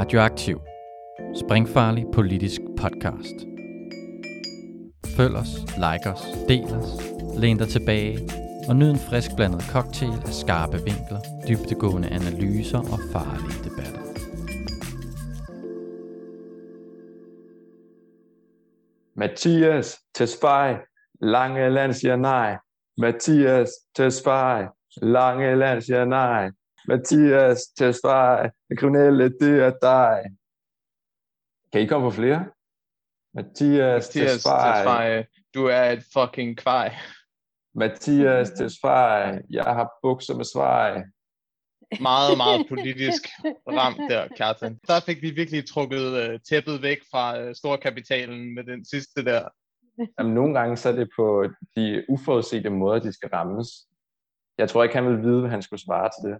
Radioaktiv. Springfarlig politisk podcast. Følg os, like os, del os, læn dig tilbage og nyd en frisk blandet cocktail af skarpe vinkler, dybtegående analyser og farlige debatter. Mathias Tesfaye, Langeland siger nej. Mathias Tesfaye, Langeland siger nej. Mathias Tesfaye, det kriminelle, det er dig. Kan I komme på flere? Mathias, Mathias Tesfaye, du er et fucking kvej. Mathias Tesfaye, jeg har bukser med svej. Meget, meget politisk ramt der, Kjartan. Der fik vi virkelig trukket uh, tæppet væk fra uh, storkapitalen med den sidste der. Jamen, nogle gange så er det på de uforudsete måder, de skal rammes. Jeg tror ikke, han ville vide, hvad han skulle svare til det.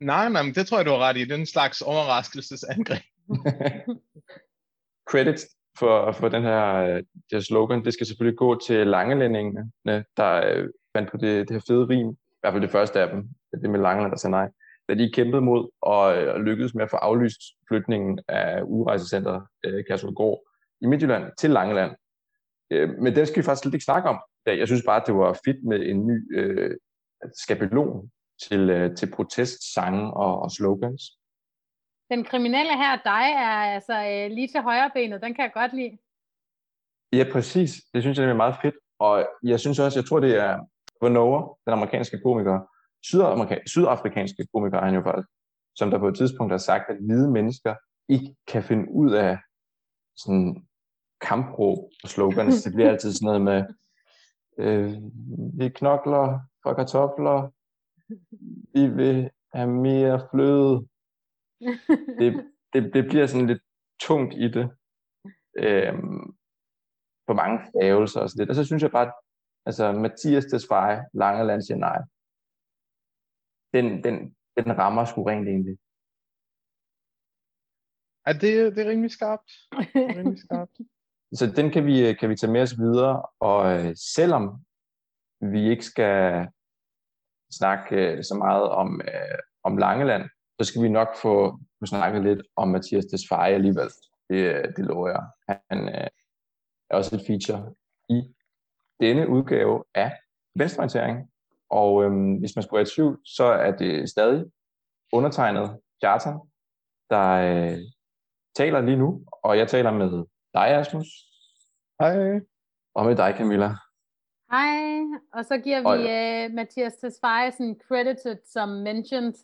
Nej, nej, men det tror jeg, du har ret i. Den slags overraskelsesangreb. Credits for, for den her, øh, det her slogan, det skal selvfølgelig gå til langelændingene, der øh, fandt på det, det her fede rim. I hvert fald det første af dem, det med Langeland, der sagde nej. Da de kæmpede mod og, øh, og lykkedes med at få aflyst flytningen af udrejsecenteret øh, Kærsudgård i Midtjylland til Langeland. Øh, men den skal vi faktisk slet ikke snakke om. Jeg synes bare, at det var fedt med en ny øh, skabelon til, øh, til protestsange og, og slogans. Den kriminelle her, dig, er altså øh, lige til højre benet. Den kan jeg godt lide. Ja, præcis. Det synes jeg det er meget fedt. Og jeg synes også, jeg tror, det er Noah, den amerikanske komiker, sydamerika- sydafrikanske komiker er han jo faktisk, som der på et tidspunkt har sagt, at hvide mennesker ikke kan finde ud af sådan kampråb og slogans. Det bliver altid sådan noget med, øh, vi knokler for kartofler, vi vil have mere fløde. Det, det, det bliver sådan lidt tungt i det. Øhm, på mange stavelser og sådan lidt. Og så synes jeg bare, altså Mathias Tesfaye, Langeland siger nej. Den, den, den rammer sgu rent egentlig. Er det, det er rimelig skarpt. Det er rimelig skarpt. Så den kan vi, kan vi tage med os videre, og øh, selvom vi ikke skal snakke øh, så meget om, øh, om Langeland, så skal vi nok få, få snakket lidt om Mathias Tesfaye alligevel. Det, øh, det lover jeg. Han øh, er også et feature i denne udgave af Venstreorientering. Og øhm, hvis man skulle være i tvivl, så er det stadig undertegnet Kjartan, der øh, taler lige nu. Og jeg taler med dig, Asmus. Hej. Og med dig, Camilla. Hej, og så giver Og- vi uh, Mathias Tesfaye sådan credited som mentioned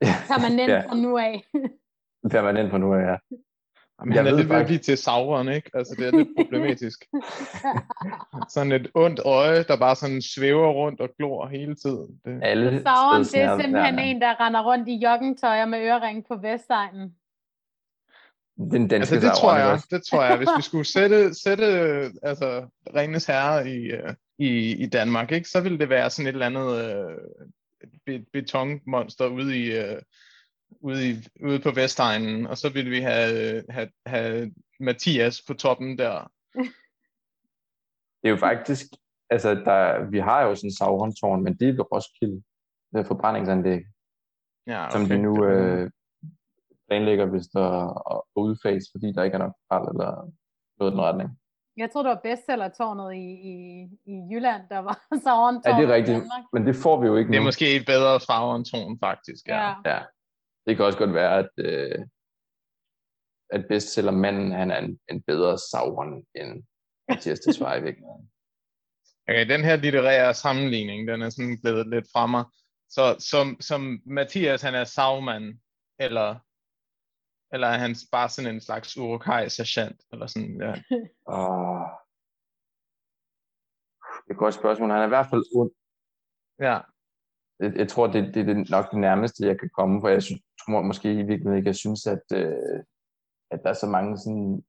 permanent Ja. fra nu af. Permanent på nu af, ja. Jamen, Jeg han er lidt ved at blive til Sauron, ikke? Altså, det er lidt problematisk. sådan et ondt øje, der bare sådan svæver rundt og glor hele tiden. Det, Alle Sauron, det er simpelthen en, der render rundt i joggingtøj og med ørering på Vestegnen. Den danske altså, det tror ikke jeg, det tror jeg. Hvis vi skulle sætte, sætte altså, Ringens Herre i, øh, i, i Danmark, ikke, så ville det være sådan et eller andet øh, be- betonmonster ude i, øh, ude, i, ude på Vestegnen, og så ville vi have, have, have Mathias på toppen der. Det er jo faktisk, altså der, vi har jo sådan en Sauron-tårn, men det er ved Roskilde, det forbrændingsanlæg, Ja, som de nu øh, planlægger vist at, at udfase, fordi der ikke er nok skrald eller noget i den retning. Jeg tror, det var bestsellertårnet i, i, i Jylland, der var Sauron Ja, det er rigtigt, men det får vi jo ikke Det er nu. måske et bedre Sauron-tårn, faktisk. Ja. Ja. Ja. Det kan også godt være, at, øh, at bestsellermanden, han er en, en bedre Sauron end Mathias i virkeligheden. Okay, den her litterære sammenligning, den er sådan blevet lidt fra mig. Så som, som Mathias, han er savmand, eller, eller er han bare sådan en slags urukai sergeant, eller sådan, ja. Åh. Det er et godt spørgsmål. Han er i hvert fald ond. ja. Jeg, jeg tror, det, det er det nok det nærmeste, jeg kan komme, for jeg synes, tror måske i virkeligheden ikke, jeg synes, at, øh, at der er så mange sådan,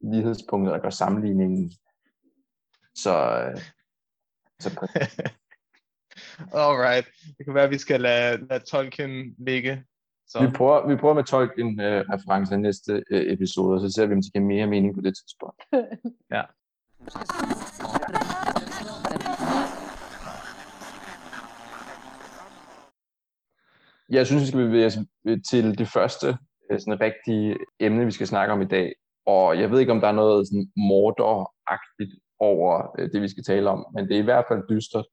lighedspunkter, der gør sammenligningen. Så, øh, så Alright. Det kan være, at vi skal lade, lade Tolkien ligge. Så. vi, prøver, vi prøver med Tolkien øh, reference i næste øh, episode, og så ser vi, om det giver mere mening på det tidspunkt. Ja. Jeg synes, vi skal bevæge os til det første øh, sådan et rigtigt emne, vi skal snakke om i dag. Og jeg ved ikke, om der er noget sådan morderagtigt over øh, det, vi skal tale om, men det er i hvert fald dystert.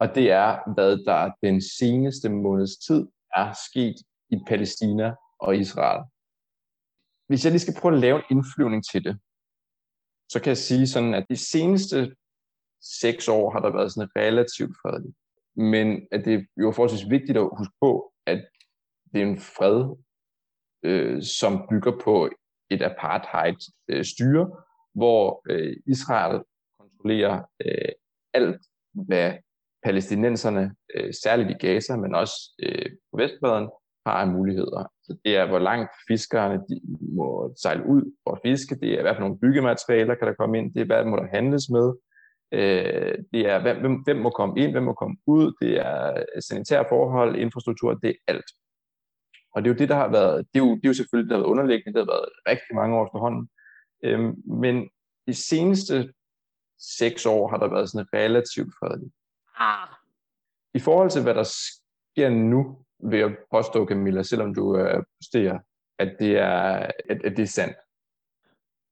Og det er, hvad der den seneste måneds tid er sket i Palæstina og Israel. Hvis jeg lige skal prøve at lave en indflyvning til det, så kan jeg sige sådan, at de seneste seks år har der været sådan relativt fredeligt. Men at det er jo forholdsvis vigtigt at huske på, at det er en fred, øh, som bygger på et apartheid-styre, øh, hvor øh, Israel kontrollerer øh, alt, hvad palæstinenserne, øh, særligt i Gaza, men også øh, på Vestbredden, har af muligheder. Så det er, hvor langt fiskerne de må sejle ud og fiske. Det er, hvad for nogle byggematerialer kan der komme ind. Det er, hvad må der handles med. Øh, det er, hvem, hvem må komme ind, hvem må komme ud. Det er sanitære forhold, infrastruktur, det er alt. Og det er jo det, der har været, det er jo, det er jo selvfølgelig, det har været underliggende, det har været rigtig mange år efterhånden. Øhm, men de seneste seks år har der været sådan relativt fredeligt. Ah. I forhold til, hvad der sker nu, vil jeg påstå, Camilla, selvom du øh, posterer, at det, er, at, at det er sandt.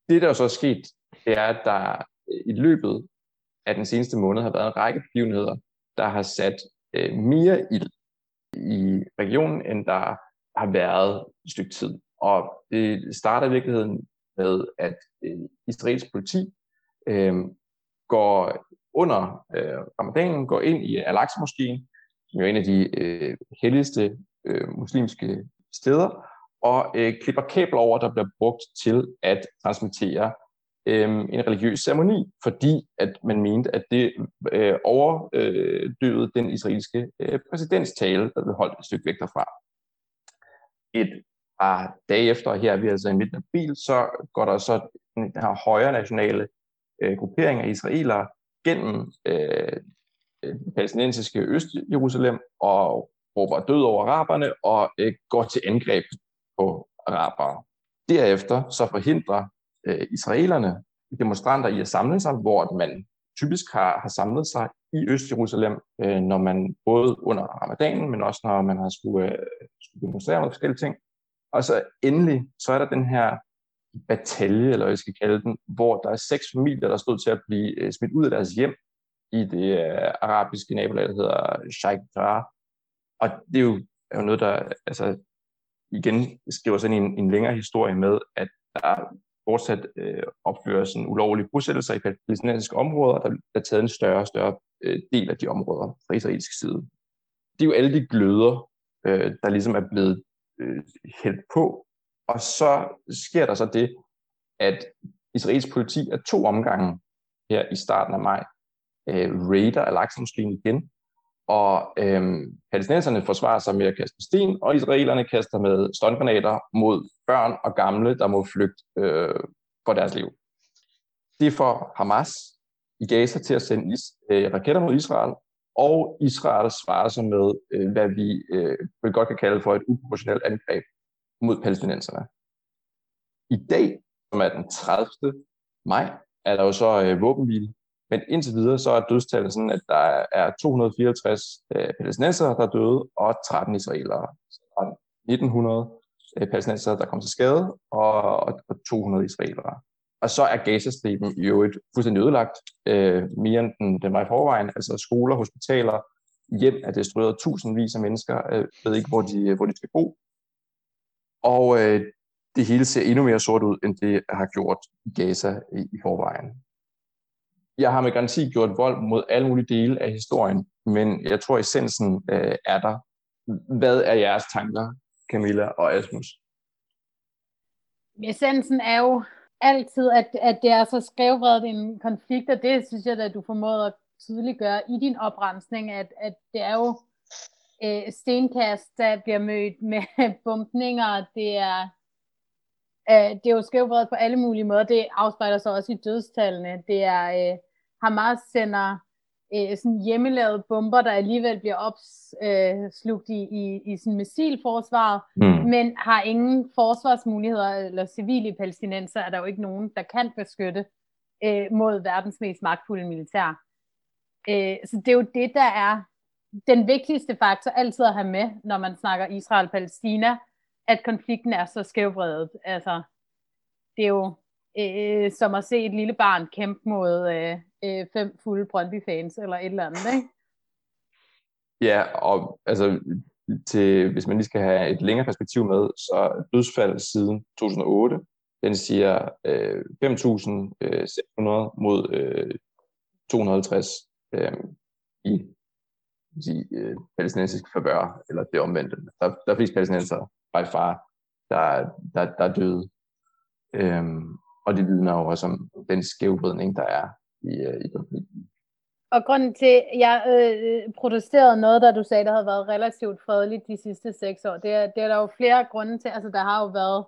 Det, der er så er sket, det er, at der i løbet af den seneste måned har været en række begivenheder, der har sat øh, mere ild i regionen, end der har været et stykke tid. Og det starter i virkeligheden med, at øh, israelsk politi øh, går under øh, ramadanen, går ind i Al-Aqsa-moskeen, som jo er en af de øh, helligste øh, muslimske steder, og øh, klipper kabler over, der bliver brugt til at transmittere øh, en religiøs ceremoni, fordi at man mente, at det øh, overdøvede den israelske øh, præsidentstale, der blev holdt et stykke væk derfra. Et par dage efter, og her er vi altså i midten af bil, så går der så den her højre nationale øh, gruppering af israelere gennem øh, Øh, palæstinensiske Øst-Jerusalem og råber død over araberne og øh, går til angreb på arabere. Derefter så forhindrer øh, israelerne demonstranter i at samle sig, hvor man typisk har, har samlet sig i Øst-Jerusalem, øh, når man både under ramadanen, men også når man har skulle, øh, skulle demonstrere med forskellige ting. Og så endelig, så er der den her batalje, eller hvad jeg skal kalde den, hvor der er seks familier, der stod til at blive øh, smidt ud af deres hjem i det øh, arabiske nabolag, der hedder Sheikh Jarrah. Og det er jo, er jo noget, der altså, igen skriver sådan en, en længere historie med, at der fortsat øh, opføres en ulovlige bosættelser i palæstinensiske områder, der er taget en større og større øh, del af de områder fra israelsk side. Det er jo alle de gløder, øh, der ligesom er blevet øh, hældt på, og så sker der så det, at israelsk politi er to omgange her i starten af maj øh, raider Al-Aqsa-moskeen igen, og øh, palæstinenserne forsvarer sig med at kaste sten, og israelerne kaster med ståndgranater mod børn og gamle, der må flygte øh, for deres liv. Det får Hamas i Gaza til at sende is, øh, raketter mod Israel, og Israel svarer sig med, øh, hvad vi øh, vil godt kan kalde for et uproportionelt angreb mod palæstinenserne. I dag, som er den 30. maj, er der jo så øh, våbenhvile men indtil videre så er dødstallet sådan, at der er 254 øh, palæstinensere, der er døde, og 13 israelere. Så der er 1900 øh, palæstinensere, der kom til skade, og, og 200 israelere. Og så er Gazastriben jo et fuldstændig ødelagt, øh, mere end den, den var i forvejen. Altså skoler, hospitaler, hjem er destrueret, tusindvis af mennesker øh, ved ikke, hvor de, hvor de skal bo. Og øh, det hele ser endnu mere sort ud, end det har gjort Gaza i, i forvejen jeg har med garanti gjort vold mod alle mulige dele af historien, men jeg tror, essensen øh, er der. Hvad er jeres tanker, Camilla og Asmus? Essensen er jo altid, at, at det er så skævvredet en konflikt, og det synes jeg, at du formåede at tydeliggøre i din oprensning, at, at det er jo øh, stenkast, der bliver mødt med bumpninger, det er øh, det er jo skævvredet på alle mulige måder, det afspejler sig også i dødstallene, det er øh, Hamas sender øh, sådan hjemmelavede bomber, der alligevel bliver opslugt i, i, i sådan missilforsvaret, mm. men har ingen forsvarsmuligheder, eller civile palæstinenser er der jo ikke nogen, der kan beskytte øh, mod verdens mest magtfulde militær. Øh, så det er jo det, der er den vigtigste faktor altid at have med, når man snakker Israel-Palæstina, at konflikten er så skævvredet. Altså, det er jo øh, som at se et lille barn kæmpe mod øh, øh, fem fulde Brøndby-fans eller et eller andet, ikke? Ja, og altså, til, hvis man lige skal have et længere perspektiv med, så dødsfald siden 2008, den siger øh, 5.600 øh, mod øh, 250 øh, i sige, øh, palæstinensiske favør, eller det omvendte. Der, der er flest palæstinenser by far, der, der, der er døde. Øhm, og det vidner jo også om den skævvridning, der er i, øh, i konflikten. Og grunden til, at jeg øh, protesterede noget, der du sagde, der havde været relativt fredeligt de sidste seks år, det er, det er der jo flere grunde til. Altså, der har jo været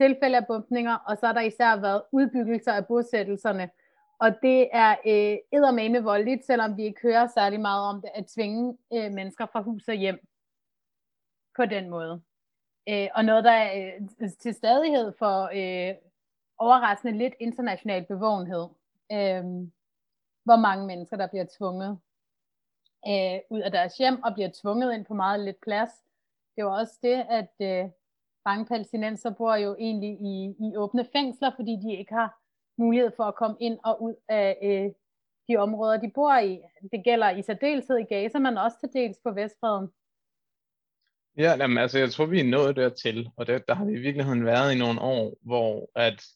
tilfælde af bumpninger, og så har der især været udbyggelser af bosættelserne. Og det er øh, eddermame voldeligt, selvom vi ikke hører særlig meget om det, at tvinge øh, mennesker fra hus og hjem på den måde. Øh, og noget, der øh, til stadighed for øh, overraskende lidt international bevågenhed. Øh, hvor mange mennesker, der bliver tvunget øh, ud af deres hjem og bliver tvunget ind på meget lidt plads. Det var også det, at øh, mange palæstinenser bor jo egentlig i, i åbne fængsler, fordi de ikke har mulighed for at komme ind og ud af øh, de områder, de bor i. Det gælder i særdeleshed i Gaza, men også til dels på Vestbreden. Ja, jamen, altså jeg tror, vi er nået dertil, og der, der har vi i virkeligheden været i nogle år, hvor at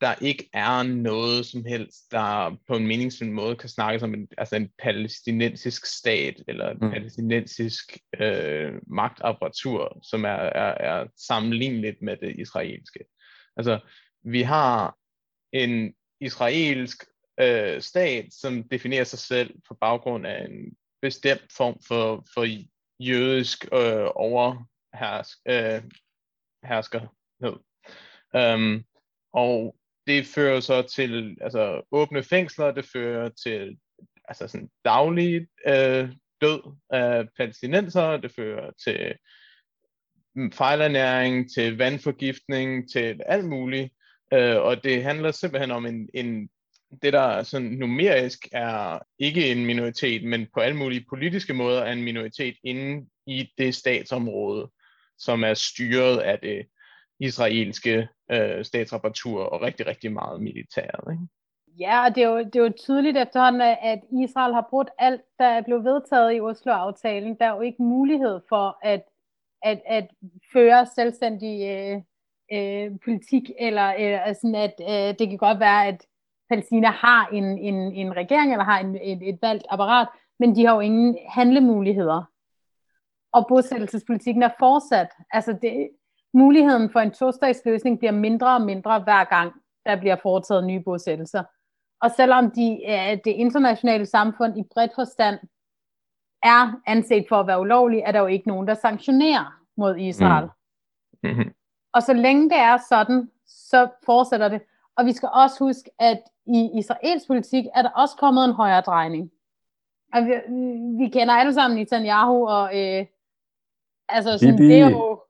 der ikke er noget som helst, der på en meningsfuld måde kan snakkes om en, altså en palæstinensisk stat, eller en mm. palæstinensisk øh, magtapparatur, som er, er, er sammenligneligt med det israelske. Altså, vi har en israelsk øh, stat, som definerer sig selv på baggrund af en bestemt form for, for jødisk øh, overhersk, øh, herskerhed. Um, og det fører så til altså, åbne fængsler, det fører til altså sådan daglig øh, død af palæstinenser, det fører til fejlernæring, til vandforgiftning, til alt muligt. Øh, og det handler simpelthen om en, en det, der sådan numerisk er ikke en minoritet, men på alle mulige politiske måder er en minoritet inde i det statsområde, som er styret af det israelske øh, statsrapparatur og rigtig, rigtig meget militæret. Ikke? Ja, og det er, jo, det er jo tydeligt efterhånden, at Israel har brugt alt, der blev vedtaget i Oslo-aftalen. Der er jo ikke mulighed for at, at, at føre selvstændig øh, øh, politik, eller øh, altså sådan at øh, det kan godt være, at Palæstina har en, en, en regering, eller har en, et, et valgt apparat, men de har jo ingen handlemuligheder. Og bosættelsespolitikken er fortsat. Altså det, muligheden for en tostatsløsning bliver mindre og mindre hver gang, der bliver foretaget nye bosættelser. Og selvom de, det internationale samfund i bredt forstand er anset for at være ulovlige, er der jo ikke nogen, der sanktionerer mod Israel. Mm. Mm-hmm. Og så længe det er sådan, så fortsætter det. Og vi skal også huske, at i israelsk politik er der også kommet en højere drejning. Og vi, vi kender alle sammen Netanyahu, og øh, altså sådan, det er jo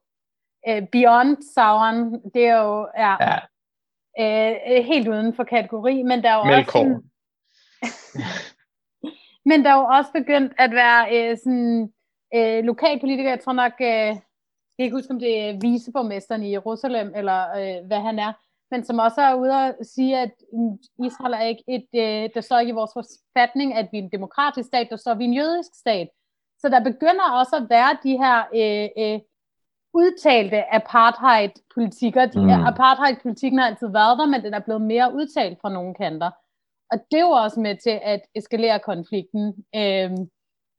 øh, beyond sauren, det er jo ja, ja. Øh, helt uden for kategori, men der er jo Melkår. også men der er jo også begyndt at være øh, sådan øh, lokalpolitikere, jeg tror nok, øh, jeg kan ikke huske, om det er viceborgmesteren i Jerusalem, eller øh, hvad han er, men som også er ude at sige, at Israel er ikke et, øh, der står ikke i vores forfatning, at vi er en demokratisk stat, der står vi en jødisk stat. Så der begynder også at være de her øh, øh, udtalte apartheid-politikker. De, mm. Apartheid-politikken har altid været der, men den er blevet mere udtalt fra nogle kanter. Og det er jo også med til at eskalere konflikten øh,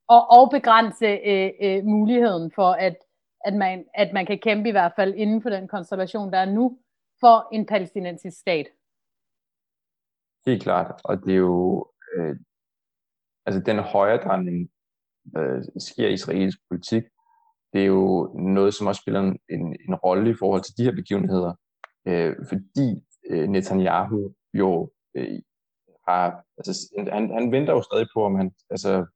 og, og begrænse øh, øh, muligheden for, at, at, man, at man kan kæmpe i hvert fald inden for den konstellation, der er nu, for en palæstinensisk stat. Helt klart, og det er jo, øh, altså den højredrejning øh, sker i israelsk politik, det er jo noget, som også spiller en, en, en rolle i forhold til de her begivenheder, øh, fordi øh, Netanyahu jo øh, har, altså han, han venter jo stadig på, om han, altså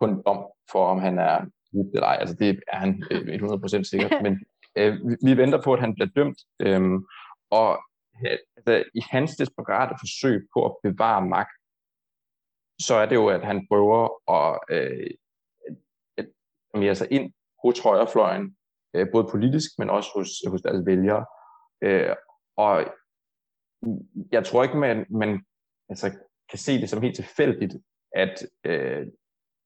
på en dom for, om han er dømt eller ej. Altså det er han øh, 100% sikkert, men øh, vi, vi venter på, at han bliver dømt, øh, og altså, i hans desperate forsøg på at bevare magt, så er det jo, at han prøver at, øh, at, at sig ind hos højrefløjen, øh, både politisk, men også hos, hos deres vælgere. Øh, og jeg tror ikke, man, man altså, kan se det som helt tilfældigt, at øh,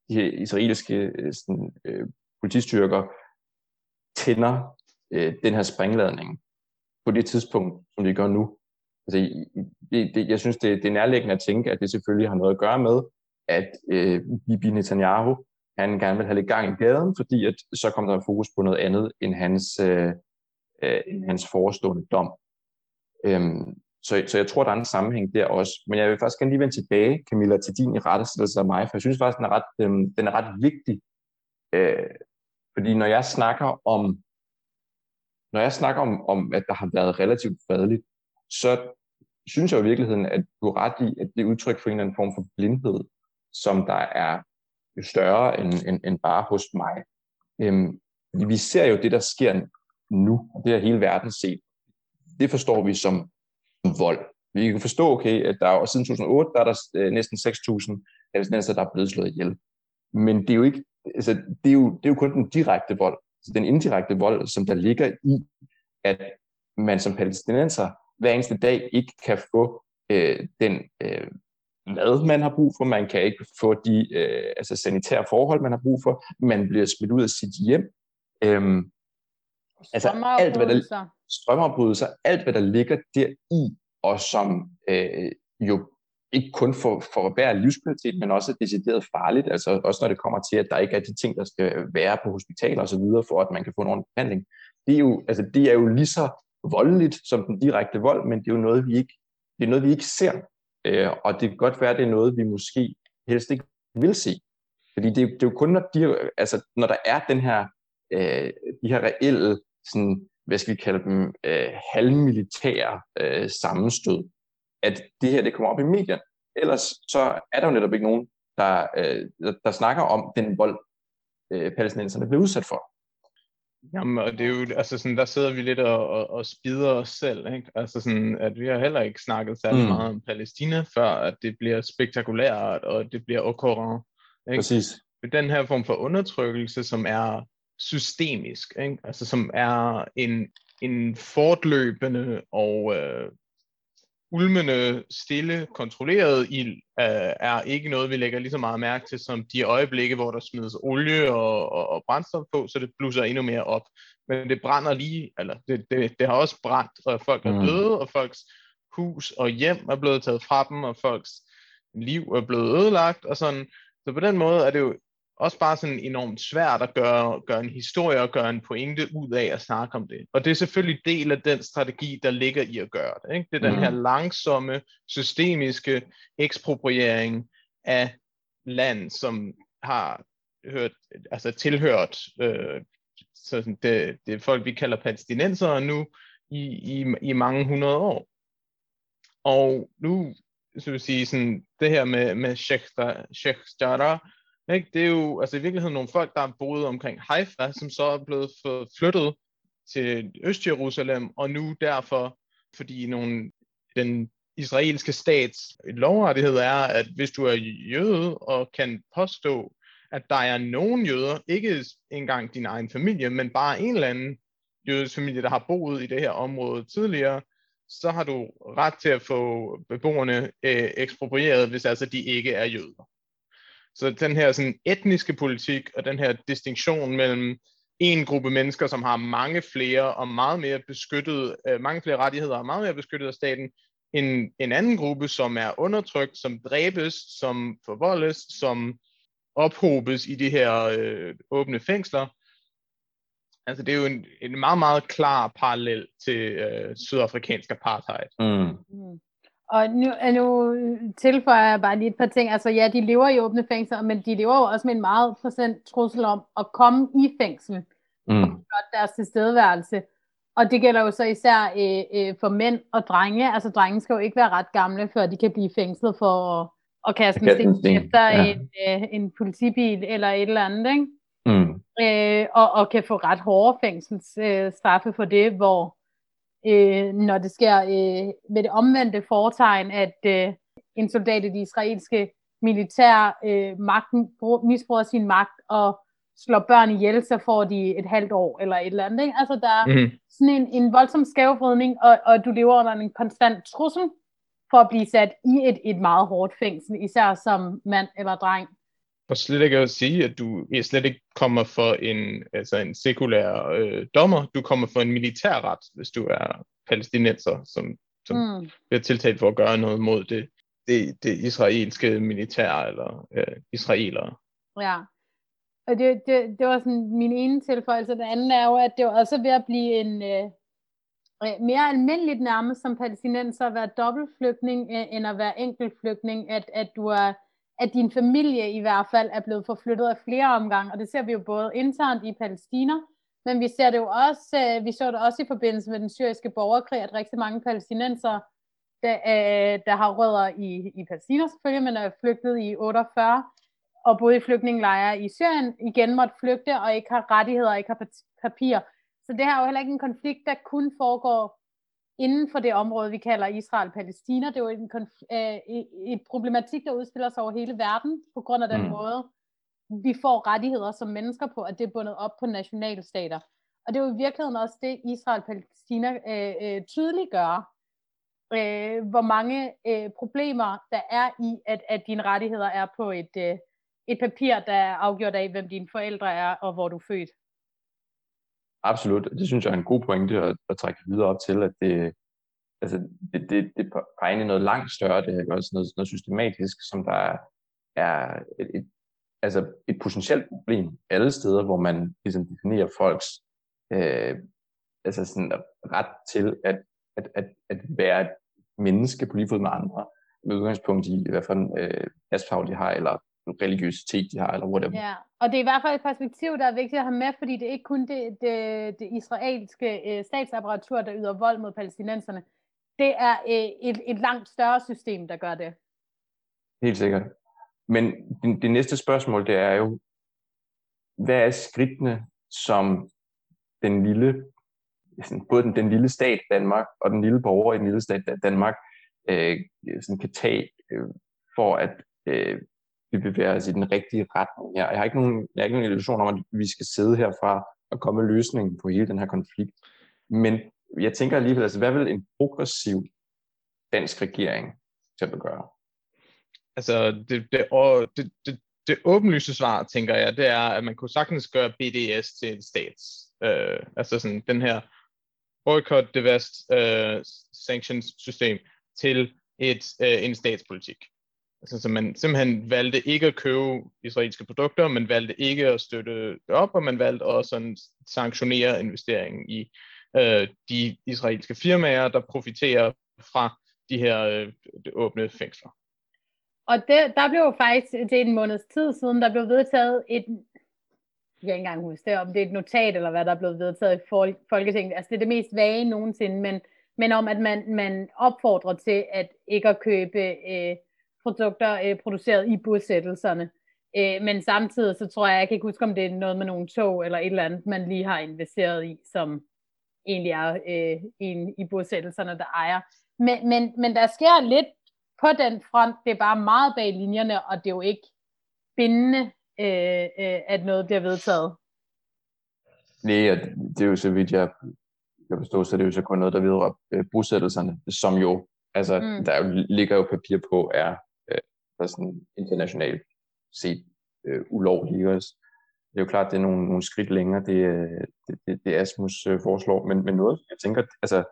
de israelske øh, sådan, øh, politistyrker tænder øh, den her springladning på det tidspunkt, som de gør nu. Altså, det, det, jeg synes, det, det er nærliggende at tænke, at det selvfølgelig har noget at gøre med, at øh, Bibi Netanyahu, han gerne ville have lidt gang i gaden, fordi at, så kommer der fokus på noget andet end hans, øh, øh, end hans forestående dom. Øhm, så, så jeg tror, der er en sammenhæng der også. Men jeg vil faktisk gerne lige vende tilbage, Camilla, til din i rettesættelse af mig, for jeg synes faktisk, den er ret, øh, den er ret vigtig. Øh, fordi når jeg snakker om, når jeg snakker om, om, at der har været relativt fredeligt, så synes jeg i virkeligheden, at du er ret i, at det er udtryk for en eller anden form for blindhed, som der er større end, end, end bare hos mig. Øhm, vi ser jo det, der sker nu, og det har hele verden set. Det forstår vi som vold. Vi kan forstå, okay, at der er, siden 2008, der er der øh, næsten 6.000 palæstinenser, der er blevet slået ihjel. Men det er jo ikke, altså, det er jo, det er jo kun den direkte vold. Så den indirekte vold, som der ligger i, at man som palæstinenser hver eneste dag ikke kan få øh, den øh, mad, man har brug for. Man kan ikke få de øh, altså sanitære forhold, man har brug for. Man bliver smidt ud af sit hjem. Øhm, altså alt, hvad der, strømafbrydelser, alt hvad der ligger deri, og som øh, jo ikke kun for, for at være livskvalitet, men også decideret farligt, altså også når det kommer til, at der ikke er de ting, der skal være på hospitaler osv., for at man kan få en ordentlig behandling. Det er jo, altså, det er jo lige så voldeligt som den direkte vold, men det er jo noget, vi ikke, det er noget, vi ikke ser. Øh, og det kan godt være, at det er noget, vi måske helst ikke vil se. Fordi det, det er jo kun, når, de, altså, når der er den her, øh, de her reelle sådan, hvad skal vi kalde dem, øh, halvmilitære øh, sammenstød, at det her det kommer op i medierne. Ellers så er der jo netop ikke nogen, der, øh, der, der snakker om den vold, øh, palæstinenserne bliver udsat for. Jamen, og det er jo, altså sådan, der sidder vi lidt og, og, og spider os selv, ikke? Altså sådan, at vi har heller ikke snakket særlig mm. meget om Palæstina, før at det bliver spektakulært, og det bliver okorrent. Ikke? Præcis. Den her form for undertrykkelse, som er systemisk, ikke? altså som er en, en fortløbende og øh, ulmende, stille, kontrolleret ild, øh, er ikke noget, vi lægger lige så meget mærke til, som de øjeblikke, hvor der smides olie og, og, og brændstof på, så det blusser endnu mere op. Men det brænder lige, eller det, det, det har også brændt, og folk er mm. døde, og folks hus og hjem er blevet taget fra dem, og folks liv er blevet ødelagt, og sådan. Så på den måde er det jo også bare sådan enormt svært at gøre, gøre en historie og gøre en pointe ud af at snakke om det. Og det er selvfølgelig del af den strategi, der ligger i at gøre det. Ikke? Det er den her mhm. langsomme, systemiske ekspropriering af land, som har hørt, altså tilhørt øh, så det, det folk, vi kalder palæstinensere nu i, i, i mange hundrede år. Og nu, så vil sige, sådan, det her med, med Sheikh, Sheikh Jarrah, ikke? Det er jo altså i virkeligheden nogle folk, der har boet omkring Haifa, som så er blevet flyttet til Øst-Jerusalem, og nu derfor, fordi nogle, den israelske stats lovrettighed er, at hvis du er jøde og kan påstå, at der er nogen jøder, ikke engang din egen familie, men bare en eller anden jødisk familie, der har boet i det her område tidligere, så har du ret til at få beboerne øh, eksproprieret, hvis altså de ikke er jøder. Så den her sådan etniske politik og den her distinktion mellem en gruppe mennesker, som har mange flere og meget mere beskyttet, øh, mange flere rettigheder og meget mere beskyttet af staten, en, en anden gruppe, som er undertrykt, som dræbes, som forvoldes, som ophobes i de her øh, åbne fængsler. Altså det er jo en, en meget, meget klar parallel til øh, sydafrikansk apartheid. Mm. Og nu, nu tilføjer jeg bare lige et par ting. Altså ja, de lever i åbne fængsler, men de lever jo også med en meget procent trussel om at komme i fængsel. Mm. Og deres tilstedeværelse. Og det gælder jo så især øh, øh, for mænd og drenge. Altså drenge skal jo ikke være ret gamle, før de kan blive fængslet for at, at kaste en sten efter ja. en, øh, en politibil eller et eller andet. Ikke? Mm. Øh, og, og kan få ret hårde fængselsstraffe øh, for det, hvor øh, når det sker øh, med det omvendte foretegn, at øh, en soldat i det israelske militær øh, magten, misbruger sin magt og slår børn ihjel, så får de et halvt år eller et eller andet. Ikke? Altså der er Mhm. sådan en, en voldsom skævvridning, og, og du lever under en konstant trussel for at blive sat i et, et meget hårdt fængsel, især som mand eller dreng. Og slet ikke at sige, at du slet ikke kommer for en, altså en sekulær øh, dommer, du kommer for en militærret, hvis du er palæstinenser, som, som mm. Bliver tiltalt for at gøre noget mod det, det, det israelske militær eller øh, israelere. Ja. Og det, det, det var sådan min ene tilføjelse. Det andet er jo, at det var også ved at blive en øh, øh, mere almindeligt nærmest som palæstinenser at være dobbeltflygtning, øh, end at være enkeltflygtning, at, at du er at din familie i hvert fald er blevet forflyttet af flere omgange, og det ser vi jo både internt i Palæstina, men vi ser det jo også, øh, vi så det også i forbindelse med den syriske borgerkrig, at rigtig mange palæstinenser, der, øh, der har rødder i, i Palæstina selvfølgelig, men er flygtet i 48, og boede i flygtningelejre i Syrien, igen måtte flygte, og ikke har rettigheder, og ikke har papir. Så det her er jo heller ikke en konflikt, der kun foregår inden for det område, vi kalder Israel-Palæstina. Det er jo en øh, et problematik, der udspiller sig over hele verden, på grund af den Mm. måde, vi får rettigheder som mennesker på, at det er bundet op på nationalstater. Og det er jo i virkeligheden også det, Israel-Palæstina øh, øh, tydeligt gør, øh, hvor mange øh, problemer der er i, at, at dine rettigheder er på et, øh, et papir, der er afgjort af, hvem dine forældre er, og hvor du er født. Absolut. Det synes jeg er en god pointe at, at trække videre op til, at det, altså, det, det, det peger ind i noget langt større, det her, også noget, noget systematisk, som der er, et, et, altså et potentielt problem alle steder, hvor man ligesom definerer folks øh, altså sådan ret til at, at, at, at være et menneske på lige fod med andre, med udgangspunkt i, hvad for en øh, pasfarve de har, eller religiøsitet de har, eller whatever. Ja, og det er i hvert fald et perspektiv, der er vigtigt at have med, fordi det er ikke kun det, det, det israelske øh, statsapparatur, der yder vold mod palæstinenserne. Det er øh, et, et langt større system, der gør det. Helt sikkert. Men det, det næste spørgsmål, det er jo, hvad er skridtene, som den lille, sådan, både den, den lille stat Danmark og den lille borger i den lille stat Danmark øh, sådan kan tage øh, for at øh, vi bevæger os i den rigtige retning. her. jeg har ikke nogen, jeg har ikke nogen illusion om, at vi skal sidde herfra og komme med løsningen på hele den her konflikt. Men jeg tænker alligevel, altså, hvad vil en progressiv dansk regering til at gøre? Altså, det, det, og det, det, det åbenlyse svar, tænker jeg, det er, at man kunne sagtens gøre BDS til en stats. Øh, altså sådan den her boycott, divest, øh, sanctions system til et, øh, en statspolitik. Altså, så man simpelthen valgte ikke at købe israelske produkter, man valgte ikke at støtte det op, og man valgte også at sanktionere investeringen i øh, de israelske firmaer, der profiterer fra de her øh, åbne fængsler. Og det, der blev faktisk, det er en måneds tid siden, der blev vedtaget et, jeg kan ikke engang huske det, om det er et notat, eller hvad der er blevet vedtaget i Folketinget. Altså det er det mest vage nogensinde, men, men om at man, man opfordrer til at ikke at købe øh, produkter øh, produceret i bosættelserne. Øh, men samtidig så tror jeg, jeg kan ikke huske, om det er noget med nogle tog eller et eller andet, man lige har investeret i, som egentlig er øh, en i bosættelserne, der ejer. Men, men, men der sker lidt på den front, det er bare meget bag linjerne, og det er jo ikke bindende, øh, øh, at noget bliver vedtaget. Nej, og det er jo så vidt jeg kan forstå, så det er jo så kun noget, der vedrører øh, bosættelserne, som jo, altså Mm. der jo, ligger jo papir på, er, der sådan internationalt set øh, ulovlige også. Det er jo klart, det er nogle, nogle skridt længere, det, øh, det, det, det Asmus øh, foreslår, men, men noget, jeg tænker, altså,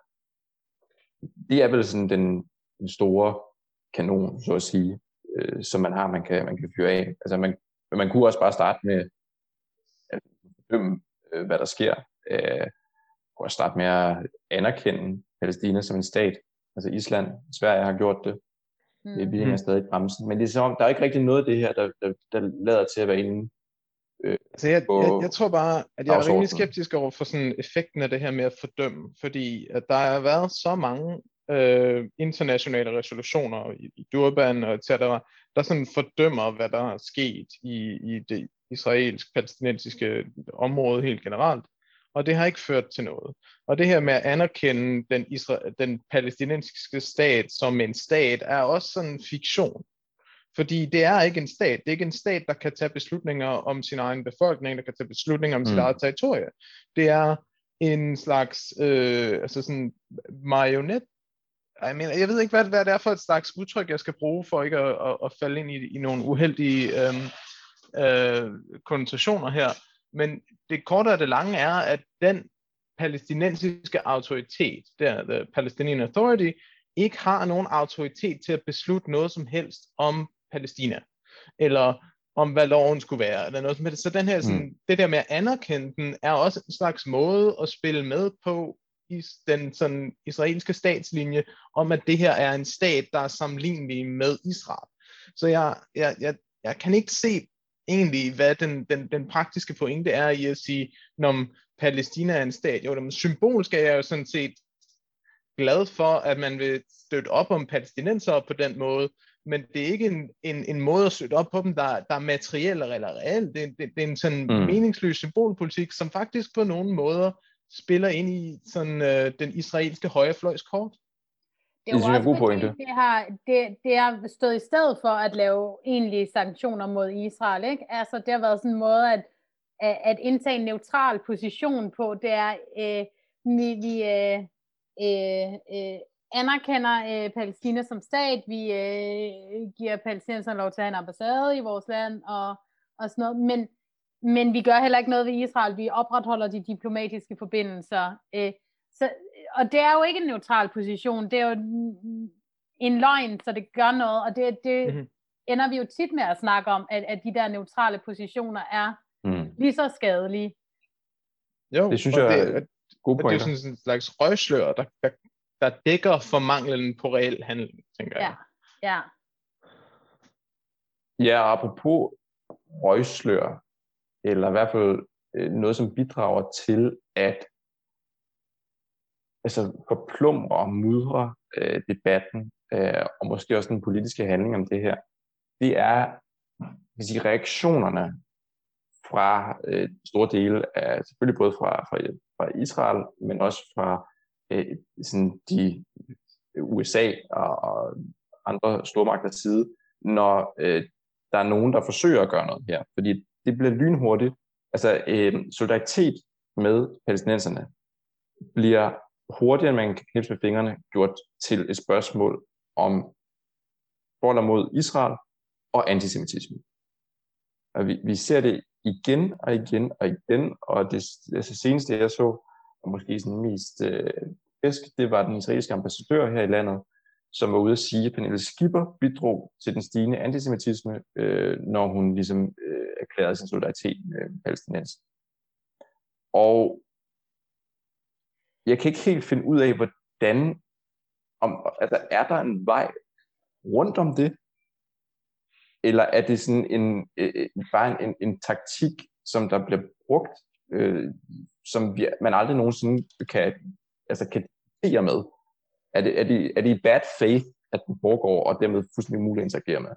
det er vel sådan den, den store kanon, så at sige, øh, som man har, man kan, man kan fyre af. Altså man, man kunne også bare starte med at bedømme, øh, hvad der sker. Øh, kunne også starte med at anerkende Palæstina som en stat. Altså Island, Sverige har gjort det. Mm. Vi hænger stadig i bremsen. Men det er som om, der er ikke rigtig noget af det her, der, der, der lader til at være inde Altså jeg, på jeg, jeg tror bare, at jeg er rimelig skeptisk over for sådan effekten af det her med at fordømme, fordi at der har været så mange øh, internationale resolutioner i, i Durban og etc., der sådan fordømmer, hvad der er sket i, i det israelsk-palæstinensiske område helt generelt, og det har ikke ført til noget. Og det her med at anerkende den, isra- den palæstinensiske stat som en stat, er også sådan en fiktion. Fordi det er ikke en stat. Det er ikke en stat, der kan tage beslutninger om sin egen befolkning, der kan tage beslutninger om mm. sit eget territorie. Det er en slags øh, altså sådan marionet. I mean, jeg ved ikke, hvad, hvad det er for et slags udtryk, jeg skal bruge for ikke at, at, at falde ind i, i nogle uheldige øh, øh, konnotationer her. Men det korte og det lange er, at den palæstinensiske autoritet, der the Palestinian Authority, ikke har nogen autoritet til at beslutte noget som helst om Palæstina, eller om hvad loven skulle være, eller noget som helst. Så den her, sådan, mm. det der med at anerkende den, er også en slags måde at spille med på i den sådan, israelske statslinje, om at det her er en stat, der er sammenlignelig med Israel. Så jeg, jeg, jeg, jeg kan ikke se egentlig, hvad den, den, den praktiske pointe er i at sige, når Palæstina er en stat. Jo, men symbolsk er jeg jo sådan set glad for, at man vil støtte op om palæstinenser på den måde, men det er ikke en, en, en måde at støtte op på dem, der, der er materiel eller reel. Det, det, det er en sådan mm. meningsløs symbolpolitik, som faktisk på nogle måder spiller ind i sådan, øh, den israelske højrefløjskort. Det er jo også god pointe. Det har, det, det har stået i stedet for at lave egentlige sanktioner mod Israel. Ikke? Altså, det har været sådan en måde at, at, at indtage en neutral position på. Det er, øh, vi, vi øh, øh, øh, anerkender øh, Palæstina som stat. Vi øh, giver palæstinenserne lov til at have en ambassade i vores land og, og sådan noget. Men, men vi gør heller ikke noget ved Israel. Vi opretholder de diplomatiske forbindelser. Øh, så og det er jo ikke en neutral position, det er jo en løgn, så det gør noget, og det, det mm-hmm. ender vi jo tit med at snakke om, at, at de der neutrale positioner er mm. lige så skadelige. Jo, det synes jeg det, er god point. Det er sådan en slags røgslør, der, der, der dækker for manglen på reel handling, tænker ja. jeg. Ja. Ja, apropos røgslør, eller i hvert fald øh, noget, som bidrager til, at altså forplumre og mudre øh, debatten, øh, og måske også den politiske handling om det her, det er vil sige, reaktionerne fra øh, store dele af, selvfølgelig både fra, fra, fra Israel, men også fra øh, sådan de USA og, og andre stormagters side, når øh, der er nogen, der forsøger at gøre noget her. Fordi det bliver lynhurtigt. Altså øh, solidaritet med palæstinenserne bliver hurtigere end man kan knipse med fingrene, gjort til et spørgsmål om vold mod Israel og antisemitisme. Og vi, vi ser det igen og igen og igen, og det altså seneste jeg så, og måske sådan mest øh, fisk, det var den israelske ambassadør her i landet, som var ude at sige, at Pernille Skipper bidrog til den stigende antisemitisme, øh, når hun ligesom øh, erklærede sin solidaritet med palæstinenser. Og jeg kan ikke helt finde ud af, hvordan, om, altså, er der en vej rundt om det? Eller er det sådan en, øh, bare en, en taktik, som der bliver brugt, øh, som vi, man aldrig nogensinde kan, altså kan deale med? Er det, er, det, er det i bad faith, at den foregår, og dermed fuldstændig muligt at interagere med?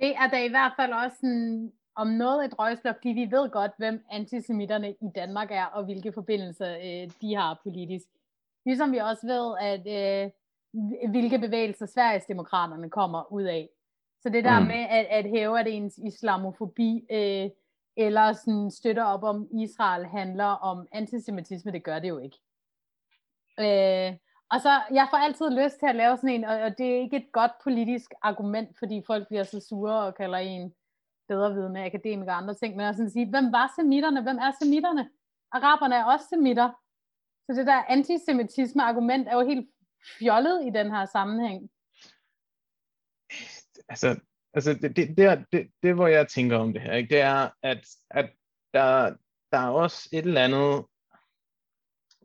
Det er da i hvert fald også en, om noget et røgslør, fordi vi ved godt, hvem antisemitterne i Danmark er, og hvilke forbindelser øh, de har politisk. Ligesom vi også ved, at øh, hvilke bevægelser Sveriges demokraterne kommer ud af. Så det der mm. med at, at hæve, at ens islamofobi øh, eller sådan støtter op om Israel handler om antisemitisme, det gør det jo ikke. Øh, og så, jeg får altid lyst til at lave sådan en, og, og det er ikke et godt politisk argument, fordi folk bliver så sure og kalder en bedrevidende akademikere og andre ting, men at sådan sige, hvem var semitterne? Hvem er semitterne? Araberne er også semitter. Så det der antisemitisme-argument er jo helt fjollet i den her sammenhæng. Altså, altså det, det, det, det, det, hvor jeg tænker om det her, ikke, det er, at, at der, der er også et eller andet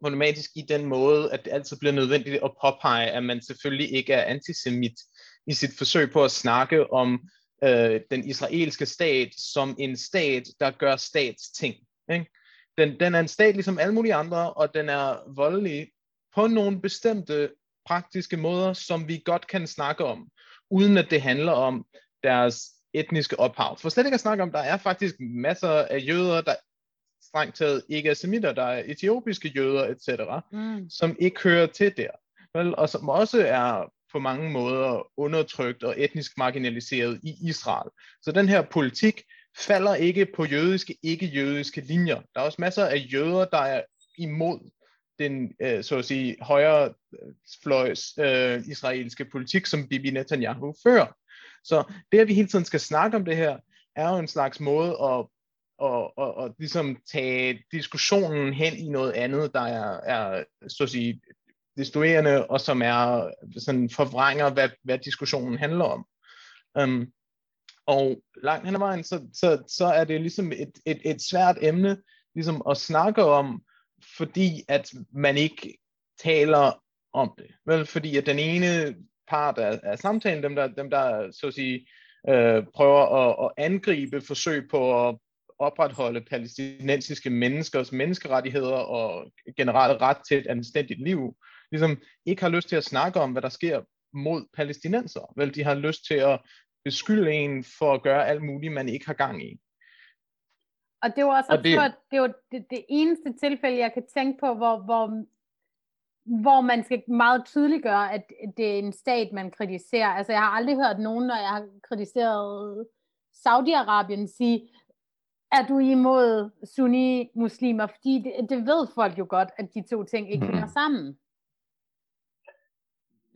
problematisk i den måde, at det altid bliver nødvendigt at påpege, at man selvfølgelig ikke er antisemit i sit forsøg på at snakke om øh, den israelske stat som en stat, der gør statsting. Ikke? Den, den er en stat ligesom alle mulige andre, og den er voldelig på nogle bestemte praktiske måder, som vi godt kan snakke om, uden at det handler om deres etniske ophav. For slet ikke at snakke om, der er faktisk masser af jøder, der strengt taget ikke er semitter, der er etiopiske jøder, etc., mm. som ikke hører til der. Vel? Og som også er på mange måder undertrykt og etnisk marginaliseret i Israel. Så den her politik falder ikke på jødiske, ikke-jødiske linjer. Der er også masser af jøder, der er imod den, øh, så at sige, højre fløjs øh, israelske politik, som Bibi Netanyahu fører. Så det, at vi hele tiden skal snakke om det her, er jo en slags måde at, at, at, at ligesom tage diskussionen hen i noget andet, der er, er så at sige, destruerende, og som er sådan forvrænger, hvad, hvad diskussionen handler om. Um, og langt hen ad vejen, så, så, så er det ligesom et, et, et svært emne ligesom at snakke om, fordi at man ikke taler om det. Vel, fordi at den ene part af, af samtalen, dem der, dem der så at sige, øh, prøver at, at angribe forsøg på at opretholde palæstinensiske menneskers menneskerettigheder og generelt ret til et anstændigt liv, ligesom ikke har lyst til at snakke om, hvad der sker mod palæstinenser. Vel, de har lyst til at beskylde en for at gøre alt muligt, man ikke har gang i. Og det var også og det, det, er det, det eneste tilfælde, jeg kan tænke på, hvor, hvor, hvor man skal meget tydeligt gøre, at det er en stat, man kritiserer. Altså jeg har aldrig hørt nogen, når jeg har kritiseret Saudi-Arabien, sige, er du imod sunni-muslimer? Fordi det, det ved folk jo godt, at de to ting ikke hænger mm. sammen.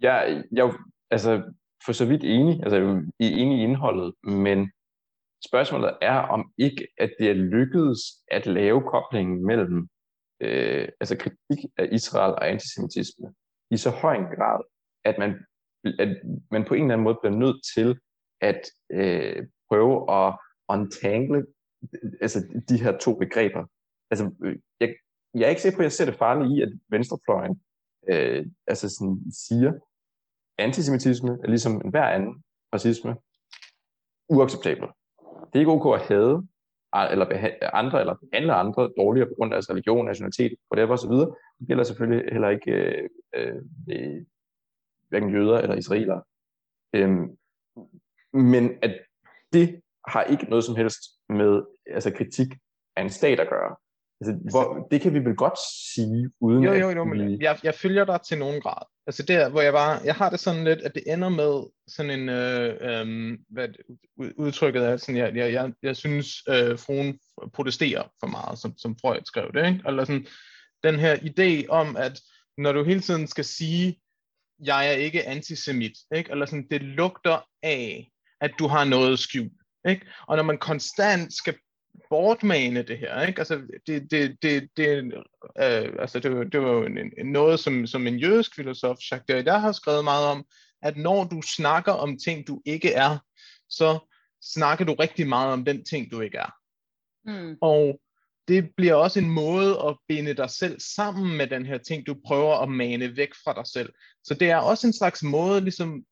Jeg, jeg altså for så vidt enig, altså jeg er enig i indholdet, men spørgsmålet er om ikke, at det er lykkedes at lave koblingen mellem øh, altså kritik af Israel og antisemitisme i så høj en grad, at man, at man på en eller anden måde bliver nødt til at øh, prøve at untangle altså de her to begreber. Altså, øh, jeg, jeg er ikke sikker på, at jeg ser det farlige i, at venstrefløjen øh, altså sådan siger, antisemitisme er ligesom enhver anden racisme uacceptabel. Det er ikke okay at hade eller andre, eller behandle andre dårligere på grund af deres religion, nationalitet, whatever osv. Det gælder selvfølgelig heller ikke øh, øh, hverken jøder eller israelere. Øhm, men at det har ikke noget som helst med altså kritik af en stat at gøre. Altså, hvor, det kan vi vel godt sige, uden jo, jo, jo, at vi... jeg, jeg følger dig til nogen grad. Altså der, hvor jeg bare, jeg har det sådan lidt, at det ender med sådan en, øh, øh, hvad udtrykket er, sådan, jeg, jeg, jeg, jeg synes, øh, fruen protesterer for meget, som, som Freud skrev det, ikke? Eller sådan, den her idé om, at når du hele tiden skal sige, jeg er ikke antisemit, ikke? Eller sådan, det lugter af, at du har noget skjult. Ikke? Og når man konstant skal bortmane det her, ikke? Altså, det, det, det, det, øh, altså, det, det var jo en, en, noget, som, som en jødisk filosof, Jacques Derrida, har skrevet meget om, at når du snakker om ting, du ikke er, så snakker du rigtig meget om den ting, du ikke er. Mm. Og det bliver også en måde at binde dig selv sammen med den her ting, du prøver at mane væk fra dig selv. Så det er også en slags måde, ligesom,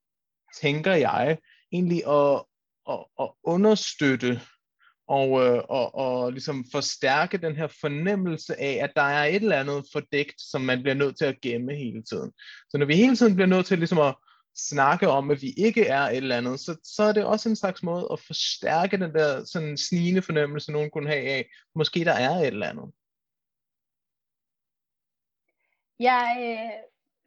tænker jeg, egentlig at, at, at understøtte og, øh, og, og ligesom forstærke den her fornemmelse af, at der er et eller andet fordækt, som man bliver nødt til at gemme hele tiden. Så når vi hele tiden bliver nødt til ligesom at snakke om, at vi ikke er et eller andet, så, så er det også en slags måde at forstærke den der sådan snigende fornemmelse, nogen kunne have af, måske der er et eller andet. Jeg, øh,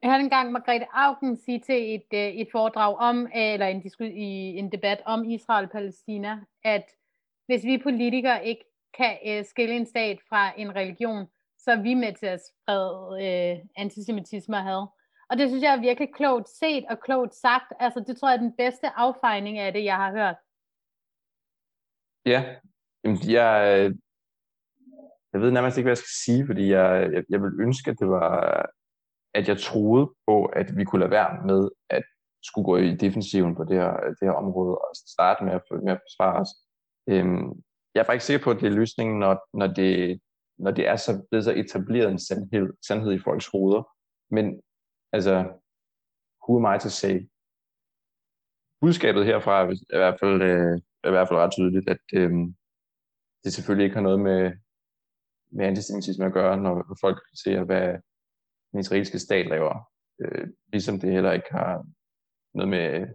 jeg hørte engang Margrethe Augen sige til et, øh, et foredrag om, eller en, i en debat om Israel-Palæstina, at hvis vi politikere ikke kan øh, skille en stat fra en religion, så er vi med til at sprede øh, antisemitisme og had. Og det synes jeg er virkelig klogt set og klogt sagt. Altså, det tror jeg er den bedste affejning af det, jeg har hørt. Ja, jeg, jeg ved nærmest ikke, hvad jeg skal sige, fordi jeg, jeg, jeg vil ønske, at det var, at jeg troede på, at vi kunne lade være med at skulle gå i defensiven på det her, det her område og starte med at, med at forsvare os. Øhm, jeg er faktisk sikker på, at det er løsningen, når, når, det, når det er så, blevet så etableret en sandhed, sandhed i folks hoveder. Men altså, who am I to say? Budskabet herfra er i hvert fald, øh, er i hvert fald ret tydeligt, at øh, det selvfølgelig ikke har noget med, med antisemitisme at gøre, når folk ser, hvad den israelske stat laver. Øh, ligesom det heller ikke har noget med,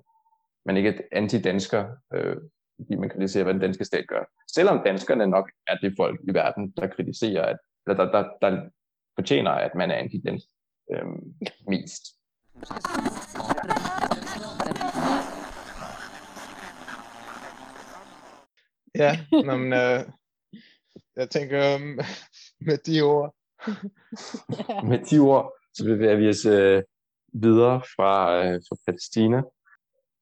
man ikke er antidansker øh, fordi man kritiserer, hvad den danske stat gør. Selvom danskerne nok er det folk i verden, der kritiserer, at, eller der, der, der fortjener, at man er anti-dansk øh, mest. Ja, nå, men, øh, jeg tænker um, med de ord. Med de ord, så bevæger vi os øh, videre fra, øh, fra Palæstina.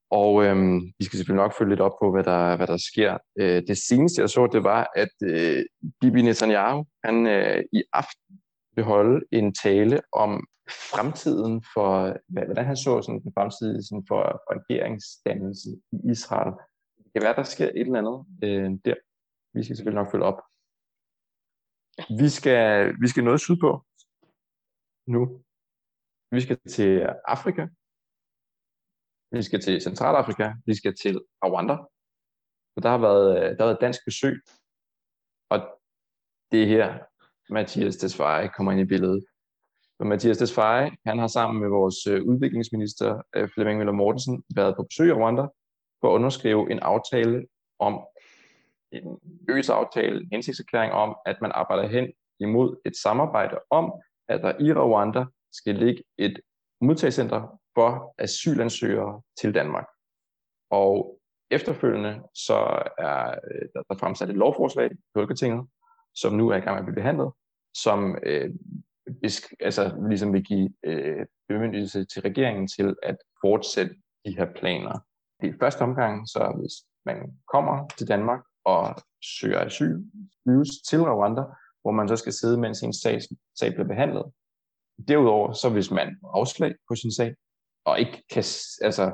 Og øhm, vi skal selvfølgelig nok følge lidt op på, hvad der, hvad der sker. Øh, det seneste, jeg så, det var, at øh, Bibi Netanyahu, han øh, i aften vil holde en tale om fremtiden for, hvordan han så sådan, den fremtidige sådan, for, for regeringsdannelse i Israel. Det kan være, der sker et eller andet øh, der. Vi skal selvfølgelig nok følge op. Vi skal, vi skal noget sydpå nu. Vi skal til Afrika. Vi skal til Centralafrika. Vi skal til Rwanda. Så der har været, øh, der har været dansk besøg. Og det er her, Mathias Tesfaye kommer ind i billedet. Og Mathias Tesfaye, han har sammen med vores øh, udviklingsminister øh, Flemming Møller Mortensen været på besøg i Rwanda for at underskrive en aftale om en løs aftale, en hensigtserklæring om, at man arbejder hen imod et samarbejde om, at der i Rwanda skal ligge et modtagscenter for asylansøgere til Danmark. Og efterfølgende så er øh, der, der fremsat et lovforslag i Folketinget, som nu er i gang med at blive behandlet, som øh, besk- altså, ligesom vil give øh, bemyndigelse til regeringen til at fortsætte de her planer. Det er første omgang, så hvis man kommer til Danmark og søger asyl, flyves til Rwanda, hvor man så skal sidde, mens ens sag, sag bliver behandlet. Derudover, så hvis man afslag på sin sag, og ikke kan altså,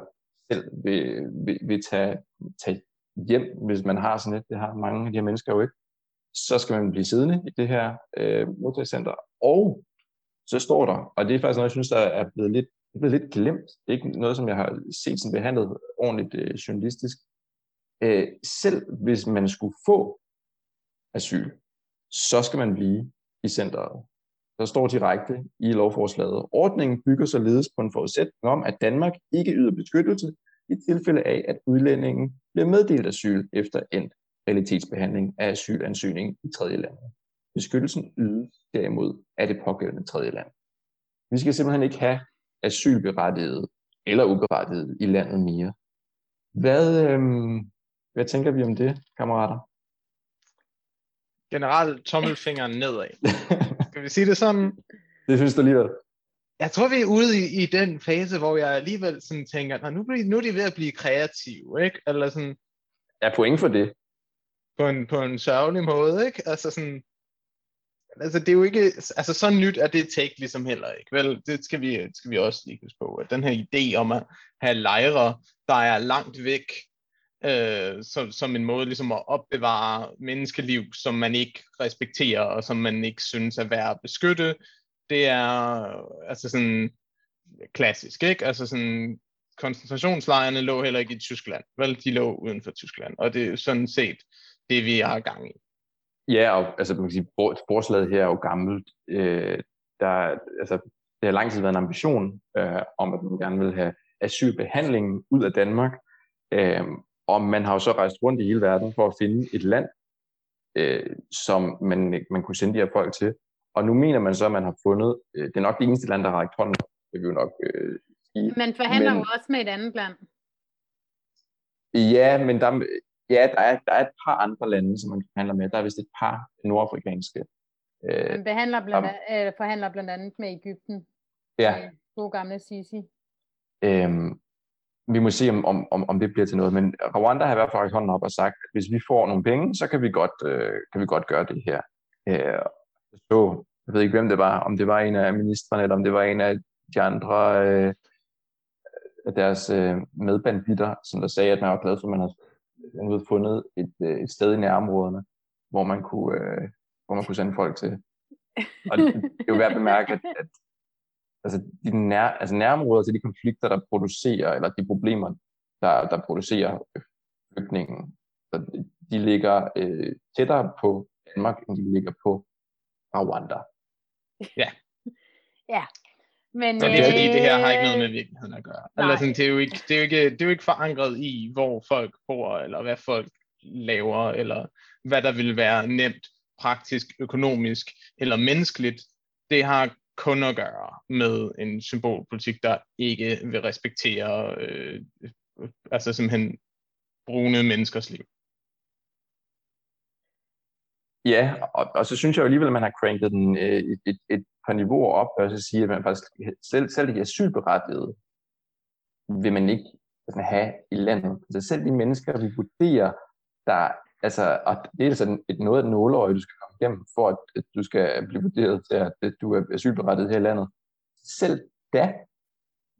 selv vil, vil, vil tage, tage hjem, hvis man har sådan et, det har mange af de her mennesker jo ikke, så skal man blive siddende i det her øh, modtagscenter. Og så står der, og det er faktisk noget, jeg synes, der er blevet lidt, er blevet lidt glemt. Det er ikke noget, som jeg har set sådan behandlet ordentligt øh, journalistisk. Øh, selv hvis man skulle få asyl, så skal man blive i centret. Der står direkte i lovforslaget. Ordningen bygger således på en forudsætning om, at Danmark ikke yder beskyttelse i tilfælde af, at udlændingen bliver meddelt asyl efter endt realitetsbehandling af asylansøgning i tredje land. Beskyttelsen ydes derimod af det pågældende tredje land. Vi skal simpelthen ikke have asylberettiget eller uberettiget i landet mere. Hvad, øhm, hvad tænker vi om det, kammerater? Generelt tommelfingeren nedad. Skal vi sige det sådan? Det synes du alligevel. Jeg tror, vi er ude i, i den fase, hvor jeg alligevel sådan tænker, nu, bliver, nu er de ved at blive kreative, ikke? Eller sådan... Er point for det? På en, på en sørgelig måde, ikke? Altså sådan... Altså, det er jo ikke... Altså, så nyt er det take ligesom heller ikke, vel? Det skal vi, skal vi også lige huske på. At den her idé om at have lejre, der er langt væk øh, som, som en måde ligesom at opbevare menneskeliv, som man ikke respekterer, og som man ikke synes er værd at beskytte, det er altså sådan klassisk, ikke? Altså sådan, koncentrationslejrene lå heller ikke i Tyskland, vel? De lå uden for Tyskland, og det er sådan set det, vi har gang i. Ja, og altså, man kan sige, forslaget her er jo gammelt. Øh, der, altså, det har lang tid været en ambition øh, om, at man gerne vil have asylbehandlingen ud af Danmark. Øh, og man har jo så rejst rundt i hele verden for at finde et land, øh, som man, man kunne sende de her folk til. Og nu mener man så, at man har fundet, øh, det er nok det eneste land, der har rækket hånden, det vil jo nok øh, sige. Man forhandler men, jo også med et andet land. Ja, men der, ja, der, er, der er et par andre lande, som man forhandler med. Der er vist et par nordafrikanske. Øh, man behandler blandt, an, øh, forhandler blandt andet med Ægypten. Ja. God gamle Sisi. Øhm, vi må se, om, om, om det bliver til noget. Men Rwanda har i hvert fald hånden op og sagt, at hvis vi får nogle penge, så kan vi godt, øh, kan vi godt gøre det her. Øh, så, jeg ved ikke, hvem det var, om det var en af ministerne, eller om det var en af de andre øh, deres øh, medbanditter, som der sagde, at man var glad for, at man havde fundet et, øh, et sted i nærområderne, hvor man kunne, øh, hvor man kunne sende folk til. Og det, det er jo værd at bemærke, at, at altså, de nær, altså nærområder til de konflikter, der producerer, eller de problemer, der, der producerer flygtningen, så de ligger øh, tættere på Danmark, end de ligger på Rwanda. Ja. ja. Men, så det er fordi, det her har ikke noget med virkeligheden at gøre. Eller sådan, det, er jo ikke, det, er jo ikke, det er jo ikke forankret i, hvor folk bor, eller hvad folk laver, eller hvad der vil være nemt, praktisk, økonomisk eller menneskeligt. Det har kun at gøre med en symbolpolitik, der ikke vil respektere øh, altså simpelthen brune menneskers liv. Ja, og, og så synes jeg jo alligevel, at man har cranket den øh, et, et, et par niveauer op, og så sige, at man faktisk selv, selv de asylberettigede vil man ikke altså, have i landet. Altså selv de mennesker, vi vurderer, der, altså, og det er sådan et noget af nåleøje, du skal komme igennem, for at, at du skal blive vurderet til, at, at du er asylberettiget her i landet. Selv da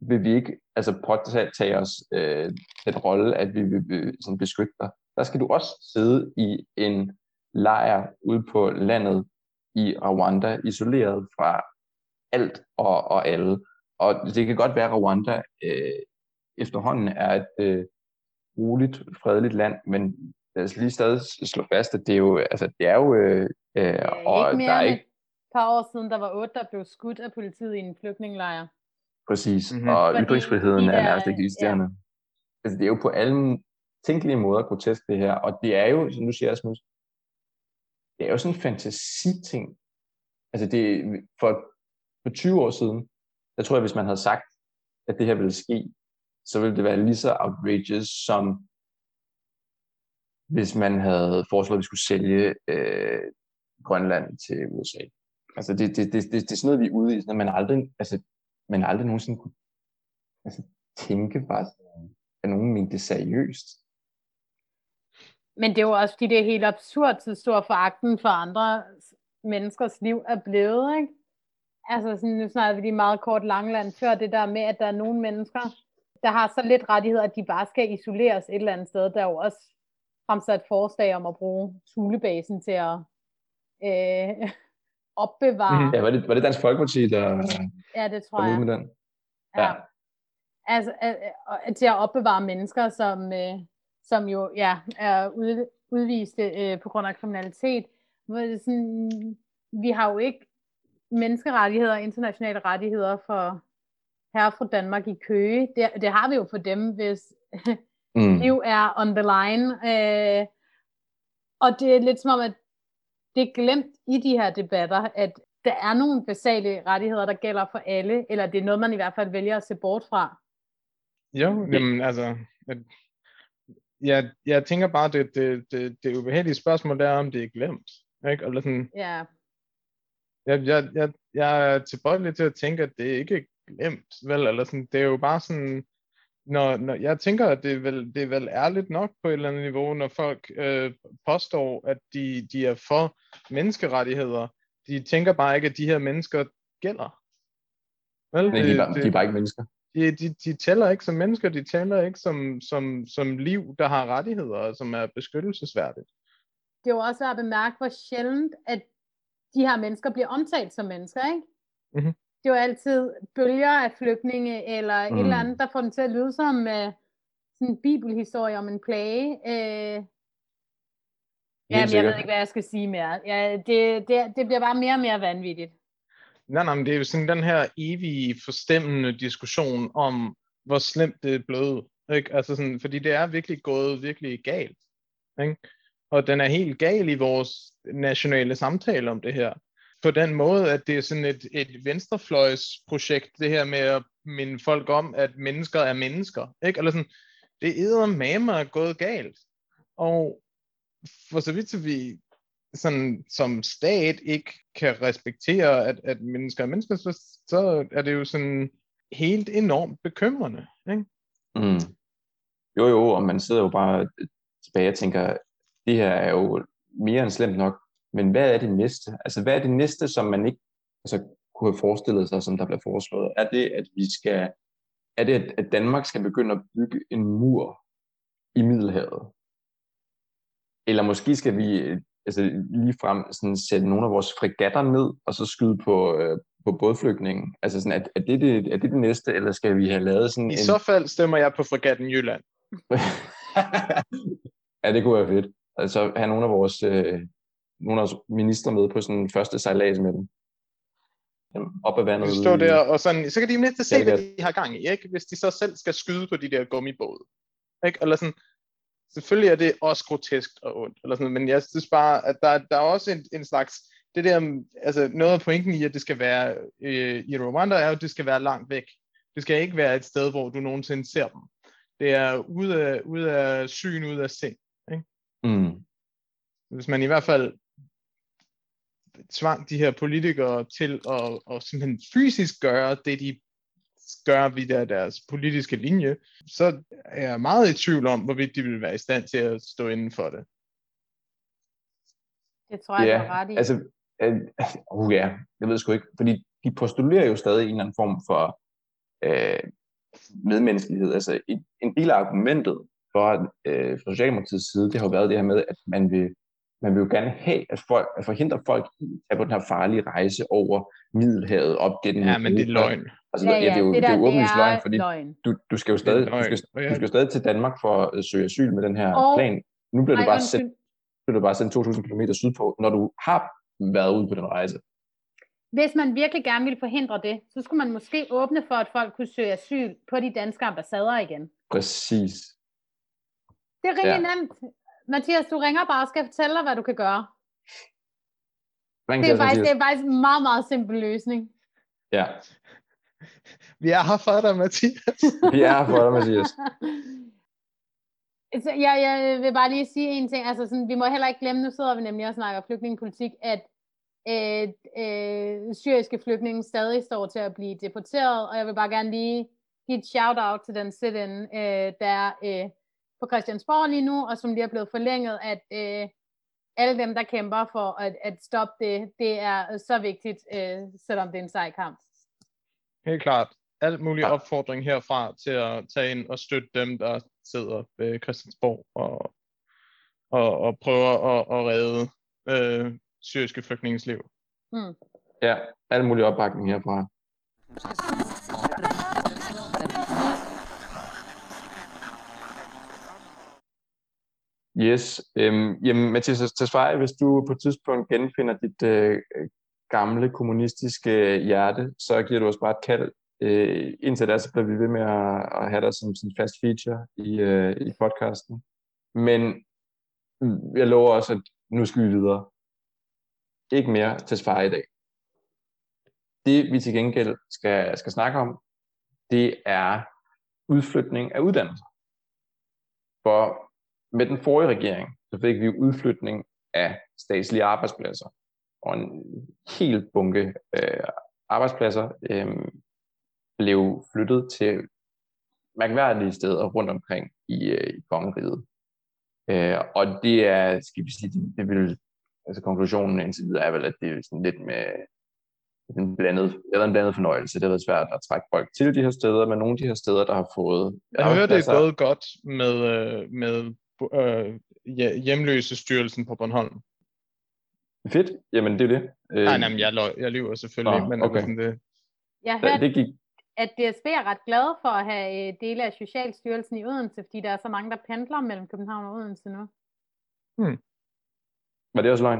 vil vi ikke altså påtage os øh, den rolle, at vi vil, vil sådan beskytte dig. Der skal du også sidde i en lejr ude på landet i Rwanda, isoleret fra alt og, og alle. Og det kan godt være, at Rwanda øh, efterhånden er et øh, roligt, fredeligt land, men lad os lige stadig slå fast, at det er jo, altså, det er jo, øh, øh, og ikke mere der er ikke... et par år siden, der var otte, der blev skudt af politiet i en flygtningelejr. Præcis, mm-hmm. og Fordi ytringsfriheden de der, er nærmest ikke eksisterende. Ja. Altså, det er jo på alle tænkelige måder grotesk det her, og det er jo, som du siger, Asmus, det er jo sådan en fantasiting. Altså det, for, for 20 år siden, der tror jeg, hvis man havde sagt, at det her ville ske, så ville det være lige så outrageous, som hvis man havde foreslået, at vi skulle sælge øh, Grønland til USA. Altså det, det, det, det, det er sådan noget, vi er ude i, sådan, at man aldrig, altså, man aldrig nogensinde kunne altså, tænke bare, at nogen mente det seriøst. Men det er jo også, fordi det er helt absurd, så stor foragten for andre menneskers liv er blevet, ikke? Altså, sådan, nu snakker vi lige meget kort Langland før, det der med, at der er nogle mennesker, der har så lidt rettigheder, at de bare skal isoleres et eller andet sted. Der er jo også fremsat forslag om at bruge Thulebasen til at øh, opbevare. Mm-hmm. Ja, var det, var det Dansk Folkeparti, der ja, det tror jeg. med den? Ja. ja. Altså, øh, øh, til at opbevare mennesker, som, øh, som jo ja, er ud, udviste øh, på grund af kriminalitet. Sådan, vi har jo ikke menneskerettigheder, internationale rettigheder for her fra Danmark i Køge. Det, det har vi jo for dem, hvis mm. liv er on the line. Øh, og det er lidt som om, at det er glemt i de her debatter, at der er nogle basale rettigheder, der gælder for alle, eller det er noget, man i hvert fald vælger at se bort fra. Jo, jamen altså, jeg, jeg tænker bare, det, det, det, det ubehagelige spørgsmål der er, om det er glemt. Ikke? Eller sådan, ja. jeg, jeg, jeg, jeg er tilbøjelig til at tænke, at det ikke er glemt, vel? Eller sådan, det er jo bare sådan, når, når jeg tænker, at det er, vel, det er vel ærligt nok på et eller andet niveau, når folk øh, påstår, at de, de er for menneskerettigheder. De tænker bare ikke, at de her mennesker gælder. Vel? Nej, de, er bare, det, de er bare ikke mennesker. De, de, de tæller ikke som mennesker, de tæller ikke som, som, som liv, der har rettigheder, og som er beskyttelsesværdigt. Det er jo også at bemærke, hvor sjældent, at de her mennesker bliver omtalt som mennesker, ikke? Mm-hmm det er jo altid bølger af flygtninge, eller mm. et eller andet, der får den til at lyde som uh, sådan en bibelhistorie om en plage. Uh, Jamen, jeg ved ikke, hvad jeg skal sige mere. Ja, det, det, det bliver bare mere og mere vanvittigt. Nej, nej, men det er jo sådan den her evige forstemmende diskussion om, hvor slemt det er blevet. Ikke? Altså sådan, fordi det er virkelig gået virkelig galt. Ikke? Og den er helt gal i vores nationale samtale om det her på den måde, at det er sådan et, et venstrefløjsprojekt, det her med at minde folk om, at mennesker er mennesker. Ikke? Eller sådan, det er mamer er gået galt. Og for så vidt, så vi sådan, som stat ikke kan respektere, at, at mennesker er mennesker, så, så er det jo sådan helt enormt bekymrende. Ikke? Mm. Jo, jo, og man sidder jo bare tilbage og tænker, det her er jo mere end slemt nok men hvad er det næste? Altså, hvad er det næste, som man ikke altså, kunne have forestillet sig, som der bliver foreslået? Er det, at vi skal, er det, at Danmark skal begynde at bygge en mur i Middelhavet? Eller måske skal vi altså, lige frem sådan, sætte nogle af vores fregatter ned, og så skyde på, øh, på bådflygtningen? Altså, sådan, er, er, det det, er det det næste, eller skal vi have lavet sådan I en... så fald stemmer jeg på fregatten Jylland. ja, det kunne være fedt. Altså have nogle af vores øh, nogle af minister med på sådan første sejlads med dem. Op ad vandet. Stå der, og sådan, så kan de mindst se, hvad de har gang i, ikke? hvis de så selv skal skyde på de der gummibåde. Ikke? Eller sådan, selvfølgelig er det også grotesk og ondt, eller sådan, men jeg synes bare, at der, der er også en, en slags det der, altså noget af pointen i, at det skal være øh, i Rwanda, er jo, at det skal være langt væk. Det skal ikke være et sted, hvor du nogensinde ser dem. Det er ude af, ude af syn, ude af sind. Ikke? Mm. Hvis man i hvert fald tvang de her politikere til at, at simpelthen fysisk gøre det, de gør ved der deres politiske linje, så er jeg meget i tvivl om, hvorvidt de vil være i stand til at stå inden for det. Det tror jeg, Ja, du ret i. altså, øh, uh, ja, jeg ved sgu ikke, fordi de postulerer jo stadig en eller anden form for øh, medmenneskelighed. Altså, en, en del af argumentet for, øh, fra Socialdemokratiets side, det har jo været det her med, at man vil, man vil jo gerne have, at, folk, at forhindre folk i at tage på den her farlige rejse over Middelhavet op gennem Ja, men det er løgn. Altså, ja, ja, det er jo, det, der, er jo åbenlyst det løgn, fordi løgn. du, du skal jo Det er stadig, du løgn. skal, du skal stadig til Danmark for at søge asyl med den her Og- plan. Nu bliver du bare sendt undskyld. så er du bare sendt 2.000 km sydpå, når du har været ude på den rejse. Hvis man virkelig gerne ville forhindre det, så skulle man måske åbne for, at folk kunne søge asyl på de danske ambassader igen. Præcis. Det er rigtig Ja. nemt. Mathias, du ringer bare og skal fortælle dig, hvad du kan gøre. Ring Det er faktisk, det er faktisk en meget, meget simpel løsning. Ja, Vi er her for dig, Mathias. vi er her for dig, Mathias. Så jeg, jeg vil bare lige sige en ting. Altså sådan, vi må heller ikke glemme, nu sidder vi nemlig og snakker flygtningepolitik, at øh, øh, syriske flygtninge stadig står til at blive deporteret, og jeg vil bare gerne lige give et shout-out til den sit-in, øh, der er øh, på Christiansborg lige nu, og som lige er blevet forlænget, at øh, alle dem, der kæmper for at, at stoppe det, det er så vigtigt, øh, selvom det er en sej kamp. Helt klart. Alt mulig opfordring herfra til at tage ind og støtte dem, der sidder ved Christiansborg og, og, og prøver at, at redde øh, syriske flygtninges liv. Mm. Ja, alle mulige opbakning herfra. Yes. Øhm, jamen, Mathias Tesfaye, hvis du på et tidspunkt genfinder dit øh, gamle kommunistiske hjerte, så giver du os bare et kald. Øh, indtil da, så bliver vi ved med at, at have dig som sådan fast feature i, øh, i podcasten. Men jeg lover også, at nu skal vi videre. Ikke mere Tesfaye i dag. Det vi til gengæld skal, skal snakke om, det er udflytning af uddannelser. For med den forrige regering, så fik vi udflytning af statslige arbejdspladser. Og en helt bunke øh, arbejdspladser øh, blev flyttet til mærkværdige steder rundt omkring i, øh, i kongeriget. Øh, og det er, skal vi sige, det, det vil, altså konklusionen indtil videre er vel, at det er sådan lidt med en blandet, været en blandet fornøjelse. Det har været svært at trække folk til de her steder, men nogle af de her steder, der har fået Jeg hører, det er gået godt med, øh, med øh, ja- hjemløse styrelsen på Bornholm. Fedt, jamen det er det. Øh, Nej, nej, men jeg, løg, jeg lyver selvfølgelig, Nå, men okay. sådan det, Jeg hørte, det gik, at DSB er ret glade for at have øh, dele af Socialstyrelsen i Odense, fordi der er så mange, der pendler mellem København og Odense nu. var det også løgn?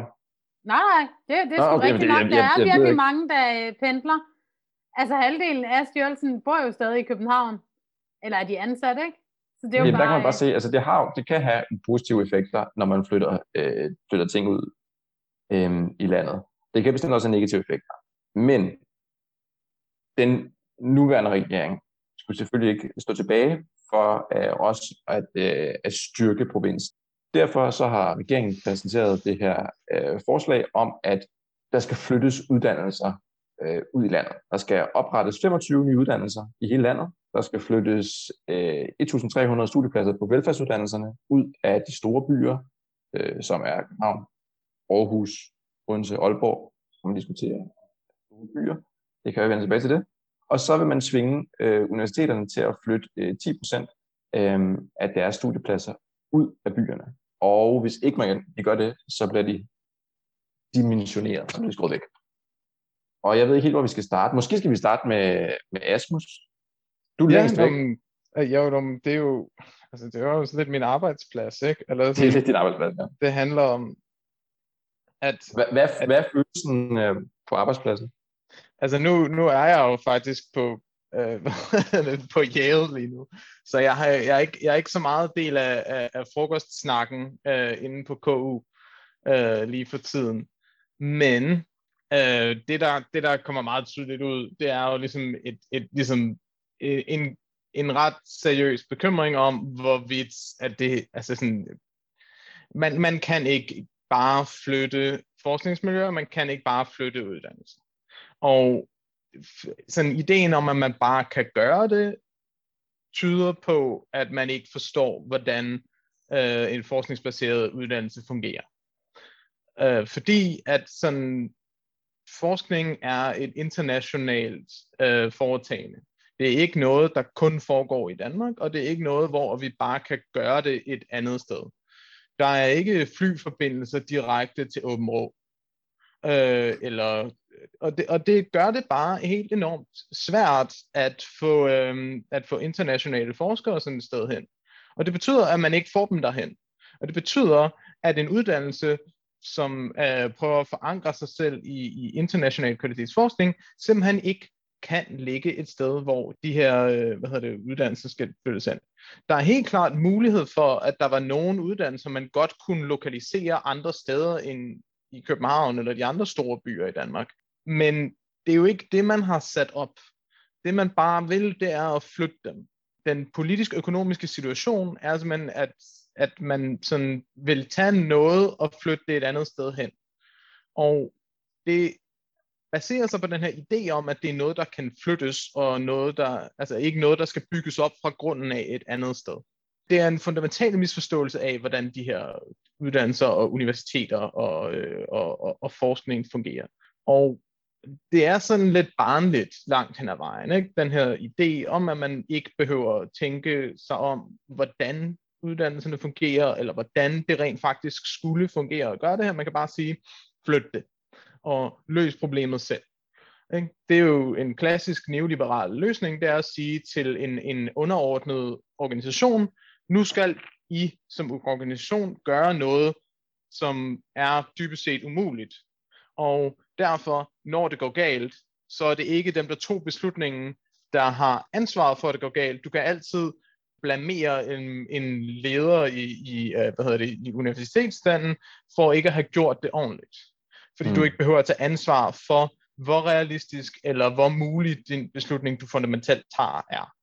Nej, nej, det, det er sgu okay, men rigtig det- nok. Der er virkelig ikke. mange, der øh, pendler. Altså halvdelen af styrelsen bor jo stadig i København. Eller er de ansat, ikke? Så det er jo Jamen, der kan man bare, bare se, altså det, har, det kan have positive effekter, når man flytter, øh, flytter ting ud øh, i landet. Det kan bestemt også have negative effekter. Men den nuværende regering skulle selvfølgelig ikke stå tilbage for øh, os at, øh, at styrke provinsen. Derfor så har regeringen præsenteret det her øh, forslag om, at der skal flyttes uddannelser øh, ud i landet. Der skal oprettes 25 nye uddannelser i hele landet. Der skal flyttes øh, 1.300 studiepladser på velfærdsuddannelserne ud af de store byer, øh, som er København, Aarhus, Odense, Aalborg, som man diskuterer store byer. Det kan jeg vende tilbage til det. Og så vil man svinge øh, universiteterne til at flytte øh, 10% øh, af deres studiepladser ud af byerne. Og hvis ikke man de gør det, så bliver de dimensioneret, så bliver de skruet væk. Og jeg ved ikke helt, hvor vi skal starte. Måske skal vi starte med, med Asmus. Du er ja, længst væk. om, øh, ja, om, det er jo, altså det er jo sådan lidt min arbejdsplads, ikke? Eller Det er lidt din arbejdsplads, ja. det handler om, at Hvad, hvad, hvad er følelsen øh, på arbejdspladsen? Altså nu, nu er jeg jo faktisk på, øh, på Yale lige nu, så jeg, har, jeg, er ikke, jeg er ikke så meget del af, af, af frokostsnakken øh, inde på KU øh, lige for tiden. Men øh, det, der, det, der kommer meget tydeligt ud, det er jo ligesom, et, et, ligesom Øh, en, en ret seriøs bekymring om, hvorvidt at det, altså sådan, man, man kan ikke bare flytte forskningsmiljøer, man kan ikke bare flytte uddannelse. Og sådan ideen om, at man bare kan gøre det, tyder på, at man ikke forstår, hvordan øh, en forskningsbaseret uddannelse fungerer. Øh, fordi at sådan forskning er et internationalt øh, foretagende. Det er ikke noget, der kun foregår i Danmark, og det er ikke noget, hvor vi bare kan gøre det et andet sted. Der er ikke flyforbindelser direkte til Åben Rå. Øh, eller, og, det, og det gør det bare helt enormt svært at få, øh, at få internationale forskere sådan et sted hen. Og det betyder, at man ikke får dem derhen. Og det betyder, at en uddannelse, som øh, prøver at forankre sig selv i, i international kvalitetsforskning, simpelthen ikke kan ligge et sted, hvor de her øh, hvad hedder det, uddannelser skal flyttes ind. Der er helt klart mulighed for, at der var nogle uddannelser, man godt kunne lokalisere andre steder end i København eller de andre store byer i Danmark. Men det er jo ikke det, man har sat op. Det man bare vil, det er at flytte dem. Den politisk-økonomiske situation er simpelthen, at, at man sådan vil tage noget og flytte det et andet sted hen. Og det baserer sig på den her idé om, at det er noget, der kan flyttes, og noget, der, altså ikke noget, der skal bygges op fra grunden af et andet sted. Det er en fundamental misforståelse af, hvordan de her uddannelser og universiteter og, øh, og, og, og forskning fungerer. Og det er sådan lidt barnligt langt hen ad vejen, ikke? den her idé om, at man ikke behøver at tænke sig om, hvordan uddannelserne fungerer, eller hvordan det rent faktisk skulle fungere at gøre det her. Man kan bare sige, flyt det og løs problemet selv. Ikke? Det er jo en klassisk neoliberal løsning, det er at sige til en, en underordnet organisation, nu skal I som organisation gøre noget, som er dybest set umuligt. Og derfor, når det går galt, så er det ikke dem, der tog beslutningen, der har ansvaret for, at det går galt. Du kan altid blamere en, en leder i, i, øh, hvad hedder det, i universitetsstanden for ikke at have gjort det ordentligt fordi mm. du ikke behøver at tage ansvar for, hvor realistisk eller hvor mulig din beslutning, du fundamentalt tager, er.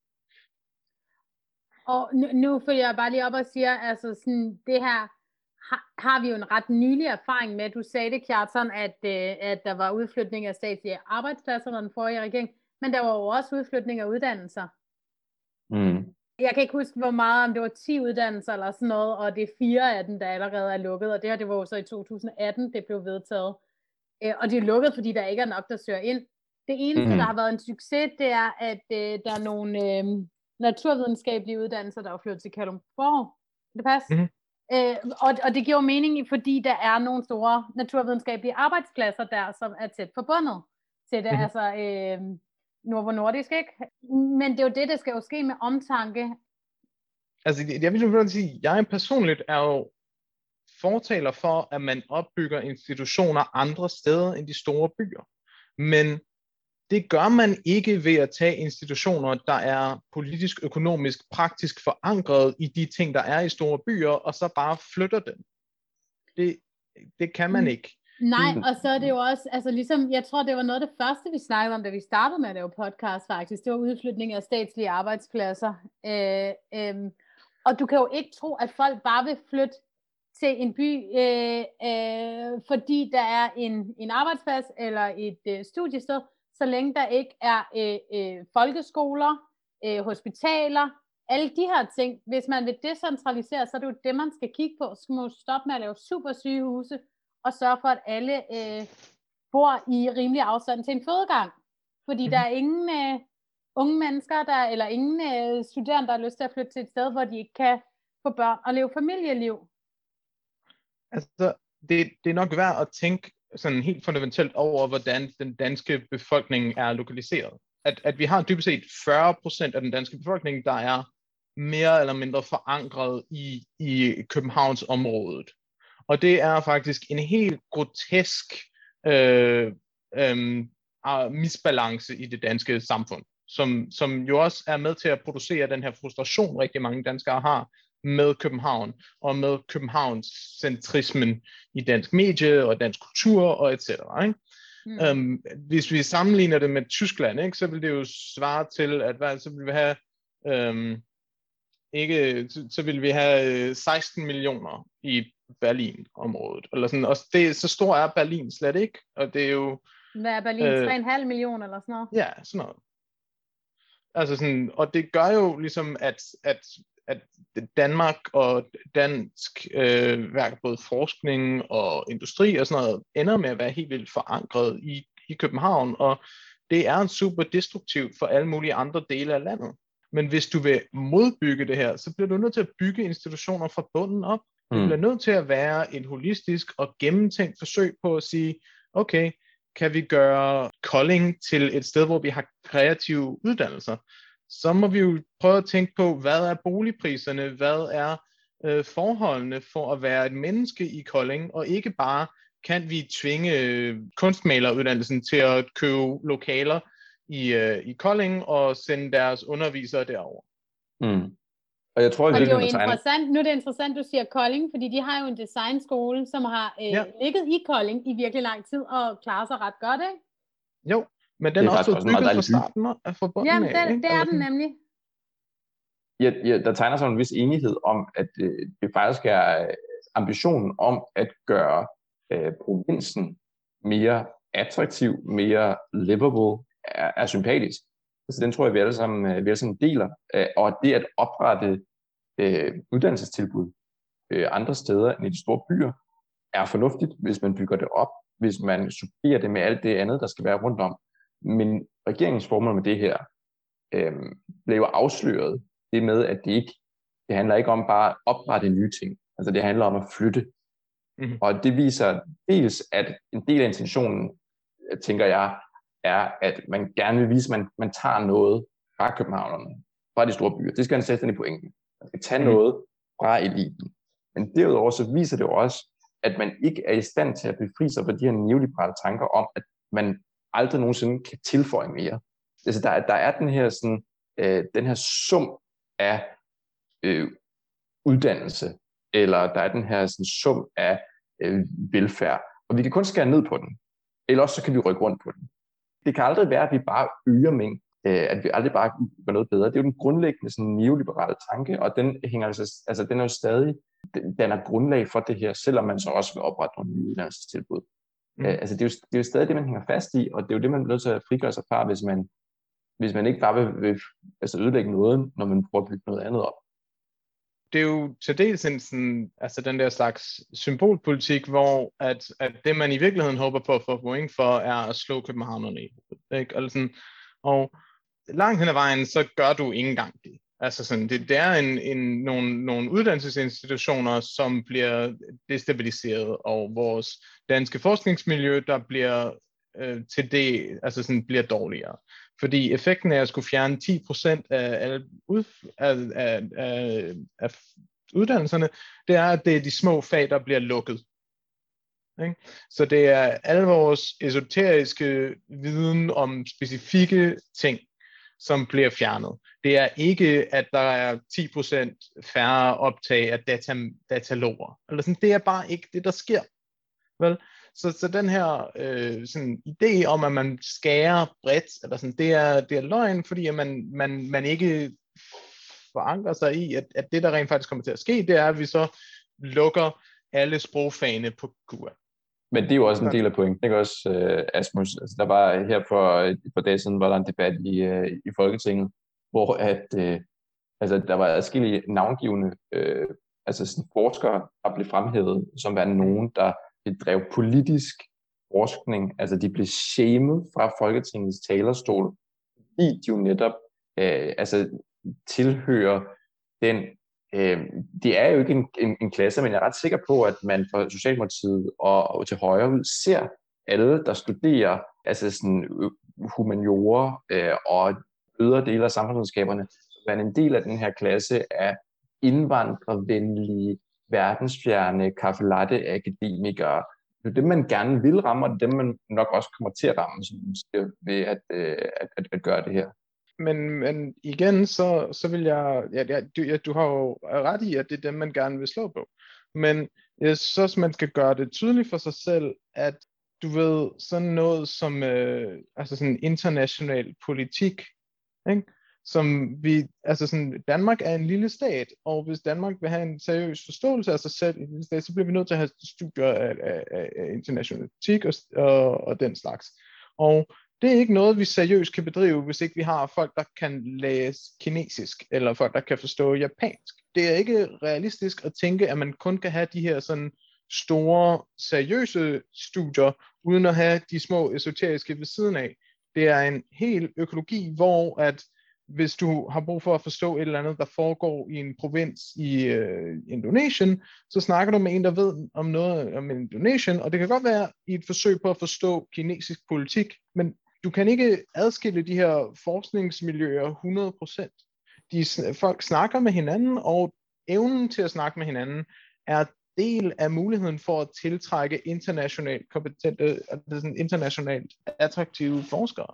Og nu, nu følger jeg bare lige op og siger, altså sådan, det her har, har vi jo en ret nylig erfaring med. Du sagde det, Kjartan, at, øh, at der var udflytning af statslige arbejdspladser under den forrige regering, men der var jo også udflytning af uddannelser. Mm. Jeg kan ikke huske, hvor meget, om det var 10 uddannelser eller sådan noget, og det er fire af dem, der allerede er lukket, og det her, det var jo så i 2018, det blev vedtaget. Øh, og det er lukket, fordi der ikke er nok, der søger ind. Det eneste, mm. der har været en succes, det er, at øh, der er nogle øh, naturvidenskabelige uddannelser, der er flyttet til Kalundborg. Det passer? Mm. Øh, og, og det giver mening, fordi der er nogle store naturvidenskabelige arbejdspladser der, som er tæt forbundet til det. Mm. Altså, øh, Novo Nordisk, ikke? Men det er jo det, der skal jo ske med omtanke. Altså, jeg vil sige, jeg personligt er jo fortaler for, at man opbygger institutioner andre steder end de store byer. Men det gør man ikke ved at tage institutioner, der er politisk, økonomisk, praktisk forankret i de ting, der er i store byer, og så bare flytter dem. Det, det kan man mm. ikke. Nej, og så er det jo også, altså ligesom, jeg tror, det var noget af det første, vi snakkede om, da vi startede med at lave podcast faktisk, det var udflytning af statslige arbejdspladser. Øh, øh, og du kan jo ikke tro, at folk bare vil flytte til en by, øh, øh, fordi der er en, en arbejdsplads eller et øh, studiested, så længe der ikke er øh, øh, folkeskoler, øh, hospitaler, alle de her ting. Hvis man vil decentralisere, så er det jo det, man skal kigge på. Så må stoppe med at lave super sygehuse, og sørge for, at alle øh, bor i rimelig afstand til en fødegang. Fordi mm. der er ingen øh, unge mennesker, der, eller ingen øh, studerende, der har lyst til at flytte til et sted, hvor de ikke kan få børn og leve familieliv. Altså, det, det er nok værd at tænke sådan helt fundamentalt over, hvordan den danske befolkning er lokaliseret. At, at vi har dybest set 40% af den danske befolkning, der er mere eller mindre forankret i, i Københavns området. Og det er faktisk en helt grotesk øh, øh, misbalance i det danske samfund, som, som jo også er med til at producere den her frustration, rigtig mange danskere har, med København, og med Københavns centrismen i dansk medie og dansk kultur og etc. Ikke? Mm. Um, hvis vi sammenligner det med Tyskland, ikke, så vil det jo svare til, at hvad, så vil vi have um, ikke, så vil vi have 16 millioner i Berlin-området. Eller sådan, og det, så stor er Berlin slet ikke, og det er jo... Hvad er Berlin? Øh, 3,5 millioner eller sådan noget? Ja, sådan noget. Altså sådan, og det gør jo ligesom, at, at, at Danmark og dansk øh, værk, både forskning og industri og sådan noget, ender med at være helt vildt forankret i, i København, og det er super destruktivt for alle mulige andre dele af landet. Men hvis du vil modbygge det her, så bliver du nødt til at bygge institutioner fra bunden op. Det mm. bliver nødt til at være en holistisk og gennemtænkt forsøg på at sige, okay, kan vi gøre Kolding til et sted, hvor vi har kreative uddannelser? Så må vi jo prøve at tænke på, hvad er boligpriserne, hvad er øh, forholdene for at være et menneske i Kolding, og ikke bare kan vi tvinge øh, kunstmaleruddannelsen til at købe lokaler i, øh, i Kolding og sende deres undervisere derover. Mm. Og jeg tror, og det er jo interessant, nu er det interessant, du siger Kolding, fordi de har jo en designskole, som har øh, ja. ligget i Kolding i virkelig lang tid, og klarer sig ret godt, ikke? Jo, men den det er også blevet bygget fra starten af forbundet Jamen, det, det er den nemlig. Ja, ja, der tegner sig en vis enighed om, at øh, det faktisk er øh, ambitionen om at gøre øh, provinsen mere attraktiv, mere livable, er, er sympatisk. Altså den tror jeg, vi alle sammen, øh, vi alle sammen deler. Øh, og det at oprette øh, uddannelsestilbud øh, andre steder end i de store byer, er fornuftigt, hvis man bygger det op, hvis man supplerer det med alt det andet, der skal være rundt om. Men regeringens formål med det her øh, blev afsløret, det med, at det ikke det handler ikke om bare at oprette nye ting. Altså det handler om at flytte. Mm-hmm. Og det viser dels, at en del af intentionen, tænker jeg, er, at man gerne vil vise, at man, man tager noget fra københavnerne, fra de store byer. Det skal en i pointen. Man skal tage mm. noget fra eliten. Men derudover så viser det jo også, at man ikke er i stand til at befri sig fra de her neoliberale tanker om, at man aldrig nogensinde kan tilføje mere. Altså der, der er den her, sådan, øh, den her sum af øh, uddannelse, eller der er den her sådan, sum af øh, velfærd, og vi kan kun skære ned på den, eller også så kan vi rykke rundt på den. Det kan aldrig være, at vi bare øger mængden, øh, at vi aldrig bare gør noget bedre. Det er jo den grundlæggende sådan, neoliberale tanke, og den, hænger altså, altså, den er jo stadig, den er grundlag for det her, selvom man så også vil oprette nogle nye uddannelsestilbud. Mm. Øh, altså, det, er jo, det er jo stadig det, man hænger fast i, og det er jo det, man er nødt til at frigøre sig fra, hvis man, hvis man ikke bare vil, vil altså ødelægge noget, når man prøver at bygge noget andet op det er jo til dels en sådan, altså den der slags symbolpolitik, hvor at, at det, man i virkeligheden håber på at få point for, er at slå københavnerne i. Ikke? Og, sådan, og langt hen ad vejen, så gør du ikke engang det. Altså sådan, det, det er en, en, nogle, nogle uddannelsesinstitutioner, som bliver destabiliseret, og vores danske forskningsmiljø, der bliver øh, til det, altså sådan, bliver dårligere. Fordi effekten af at skulle fjerne 10% af, af, af, af, af, af uddannelserne, det er, at det er de små fag, der bliver lukket. Ikke? Så det er alle vores esoteriske viden om specifikke ting, som bliver fjernet. Det er ikke, at der er 10% færre optag af data, dataloger. Eller sådan, det er bare ikke det, der sker. Vel? Så, så den her øh, sådan idé om, at man skærer bredt, eller sådan, det, er, det er løgn, fordi at man, man, man ikke forankrer sig i, at, at det, der rent faktisk kommer til at ske, det er, at vi så lukker alle sprogfagene på KUA. Men det er jo også en del af pointen, ikke også, uh, Asmus? Altså, der var her for et par dage siden, var der en debat i, uh, i Folketinget, hvor at, uh, altså, der var adskillige navngivende uh, altså sådan forskere, der blev fremhævet som værende nogen, der bedrev politisk forskning, altså de blev shamed fra Folketingets talerstol, fordi de jo netop øh, altså, tilhører den, øh, det er jo ikke en, en, en klasse, men jeg er ret sikker på, at man fra Socialdemokratiet og, og til højre ud ser alle, der studerer altså sådan humaniora øh, og ydre dele af samfundsvidenskaberne, være en del af den her klasse af indvandrervenlige verdensfjerne kaffe latte akademikere. Det er det, man gerne vil ramme, og det er dem, man nok også kommer til at ramme som ved at, øh, at, at, at gøre det her. men, men igen, så, så vil jeg, ja, ja, du, ja, du har jo ret i, at det er dem, man gerne vil slå på. Men øh, jeg synes man skal gøre det tydeligt for sig selv, at du ved, sådan noget som øh, altså sådan international politik, ikke? Som vi, altså sådan, Danmark er en lille stat, og hvis Danmark vil have en seriøs forståelse af sig selv i en lille stat, så bliver vi nødt til at have studier af, af, af international politik og, og, og den slags. Og det er ikke noget, vi seriøst kan bedrive, hvis ikke vi har folk, der kan læse kinesisk, eller folk, der kan forstå japansk. Det er ikke realistisk at tænke, at man kun kan have de her sådan store, seriøse studier, uden at have de små esoteriske ved siden af. Det er en hel økologi, hvor at hvis du har brug for at forstå et eller andet, der foregår i en provins i øh, Indonesien, så snakker du med en, der ved om noget om Indonesien, og det kan godt være i et forsøg på at forstå kinesisk politik, men du kan ikke adskille de her forskningsmiljøer 100%. De, folk snakker med hinanden, og evnen til at snakke med hinanden er del af muligheden for at tiltrække internationalt kompetente, altså internationalt attraktive forskere.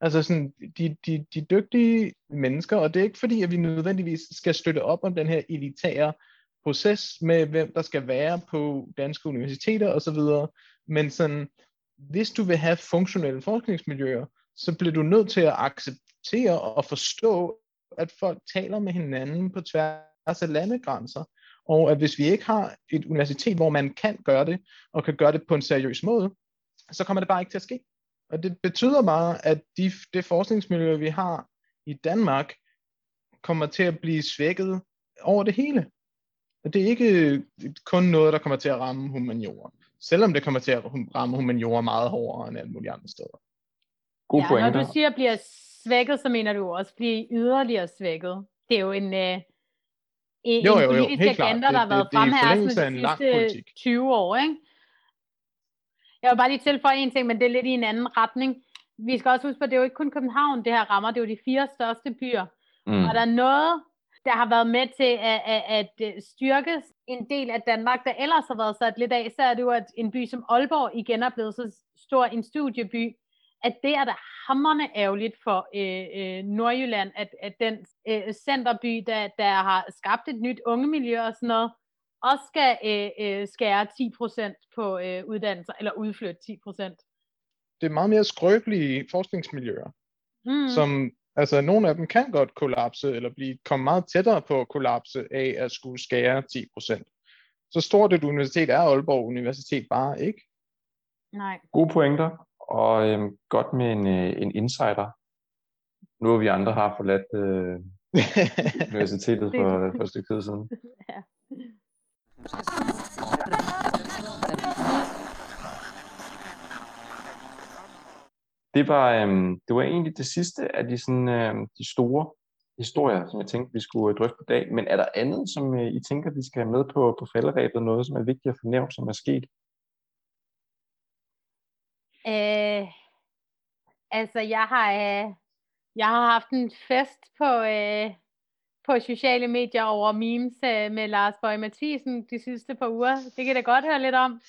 Altså sådan, de, de, de dygtige mennesker, og det er ikke fordi, at vi nødvendigvis skal støtte op om den her elitære proces med, hvem der skal være på danske universiteter osv., men sådan, hvis du vil have funktionelle forskningsmiljøer, så bliver du nødt til at acceptere og forstå, at folk taler med hinanden på tværs af landegrænser, og at hvis vi ikke har et universitet, hvor man kan gøre det, og kan gøre det på en seriøs måde, så kommer det bare ikke til at ske. Og det betyder bare, at de, det forskningsmiljø, vi har i Danmark, kommer til at blive svækket over det hele. Og det er ikke kun noget, der kommer til at ramme humaniora. Selvom det kommer til at ramme humaniora meget hårdere end alle mulige andre steder. God ja, pointe. når du siger bliver svækket, så mener du også blive yderligere svækket. Det er jo en, øh, en, jo, jo, jo, politisk agenda, der har været frem her de sidste 20 år. Ikke? Jeg vil bare lige tilføje en ting, men det er lidt i en anden retning. Vi skal også huske på, at det er jo ikke kun København, det her rammer, det er jo de fire største byer. Mm. Og der er noget, der har været med til at, at, at styrke en del af Danmark, der ellers har været sat lidt af, så er det jo, at en by som Aalborg igen er blevet så stor en studieby, at det er da hammerne ærgerligt for øh, øh, Nordjylland, at, at den øh, centerby, der, der har skabt et nyt ungemiljø og sådan noget, også skal øh, øh, skære 10% på øh, uddannelser, eller udflytte 10%. Det er meget mere skrøbelige forskningsmiljøer, mm. som altså nogle af dem kan godt kollapse, eller blive komme meget tættere på at kollapse af at skulle skære 10%. Så stort et universitet er Aalborg Universitet bare ikke. Nej. Gode pointer, og øhm, godt med en, øh, en insider. Nu har vi andre har forladt øh, universitetet for, for et stykke tid siden. ja. Det var, øhm, det var egentlig det sidste af de, sådan, øhm, de store historier, som jeg tænkte, vi skulle øh, drøfte på dag. Men er der andet, som øh, I tænker, vi skal have med på, på falderæbet? Noget, som er vigtigt at nævnt, som er sket? Øh, altså, jeg har, øh, jeg har haft en fest på, øh, på sociale medier over memes øh, med Lars Bøge Mathisen de sidste par uger. Det kan jeg da godt høre lidt om.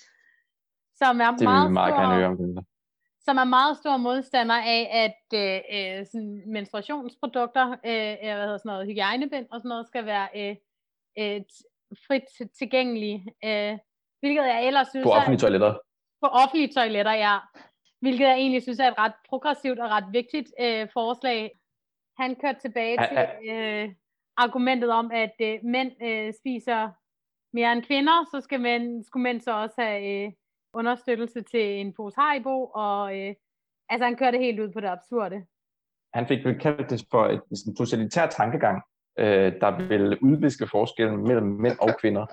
Som er det meget meget stor, høre om det. Som er meget stor modstander af, at øh, øh, sådan menstruationsprodukter, øh, hvad hedder sådan noget, hygiejnebind og sådan noget, skal være øh, øh, frit tilgængelige. Øh, hvilket jeg ellers synes... På offentlige toiletter. På offentlige toiletter, ja. Hvilket jeg egentlig synes er et ret progressivt og ret vigtigt øh, forslag. Han kørte tilbage til... Øh, argumentet om, at øh, mænd øh, spiser mere end kvinder, så skal mænd, skulle mænd så også have øh, understøttelse til en pose Haribo, og øh, altså han kørte helt ud på det absurde. Han fik vel kaldt det for et, en totalitær tankegang, øh, der vil udviske forskellen mellem mænd og kvinder.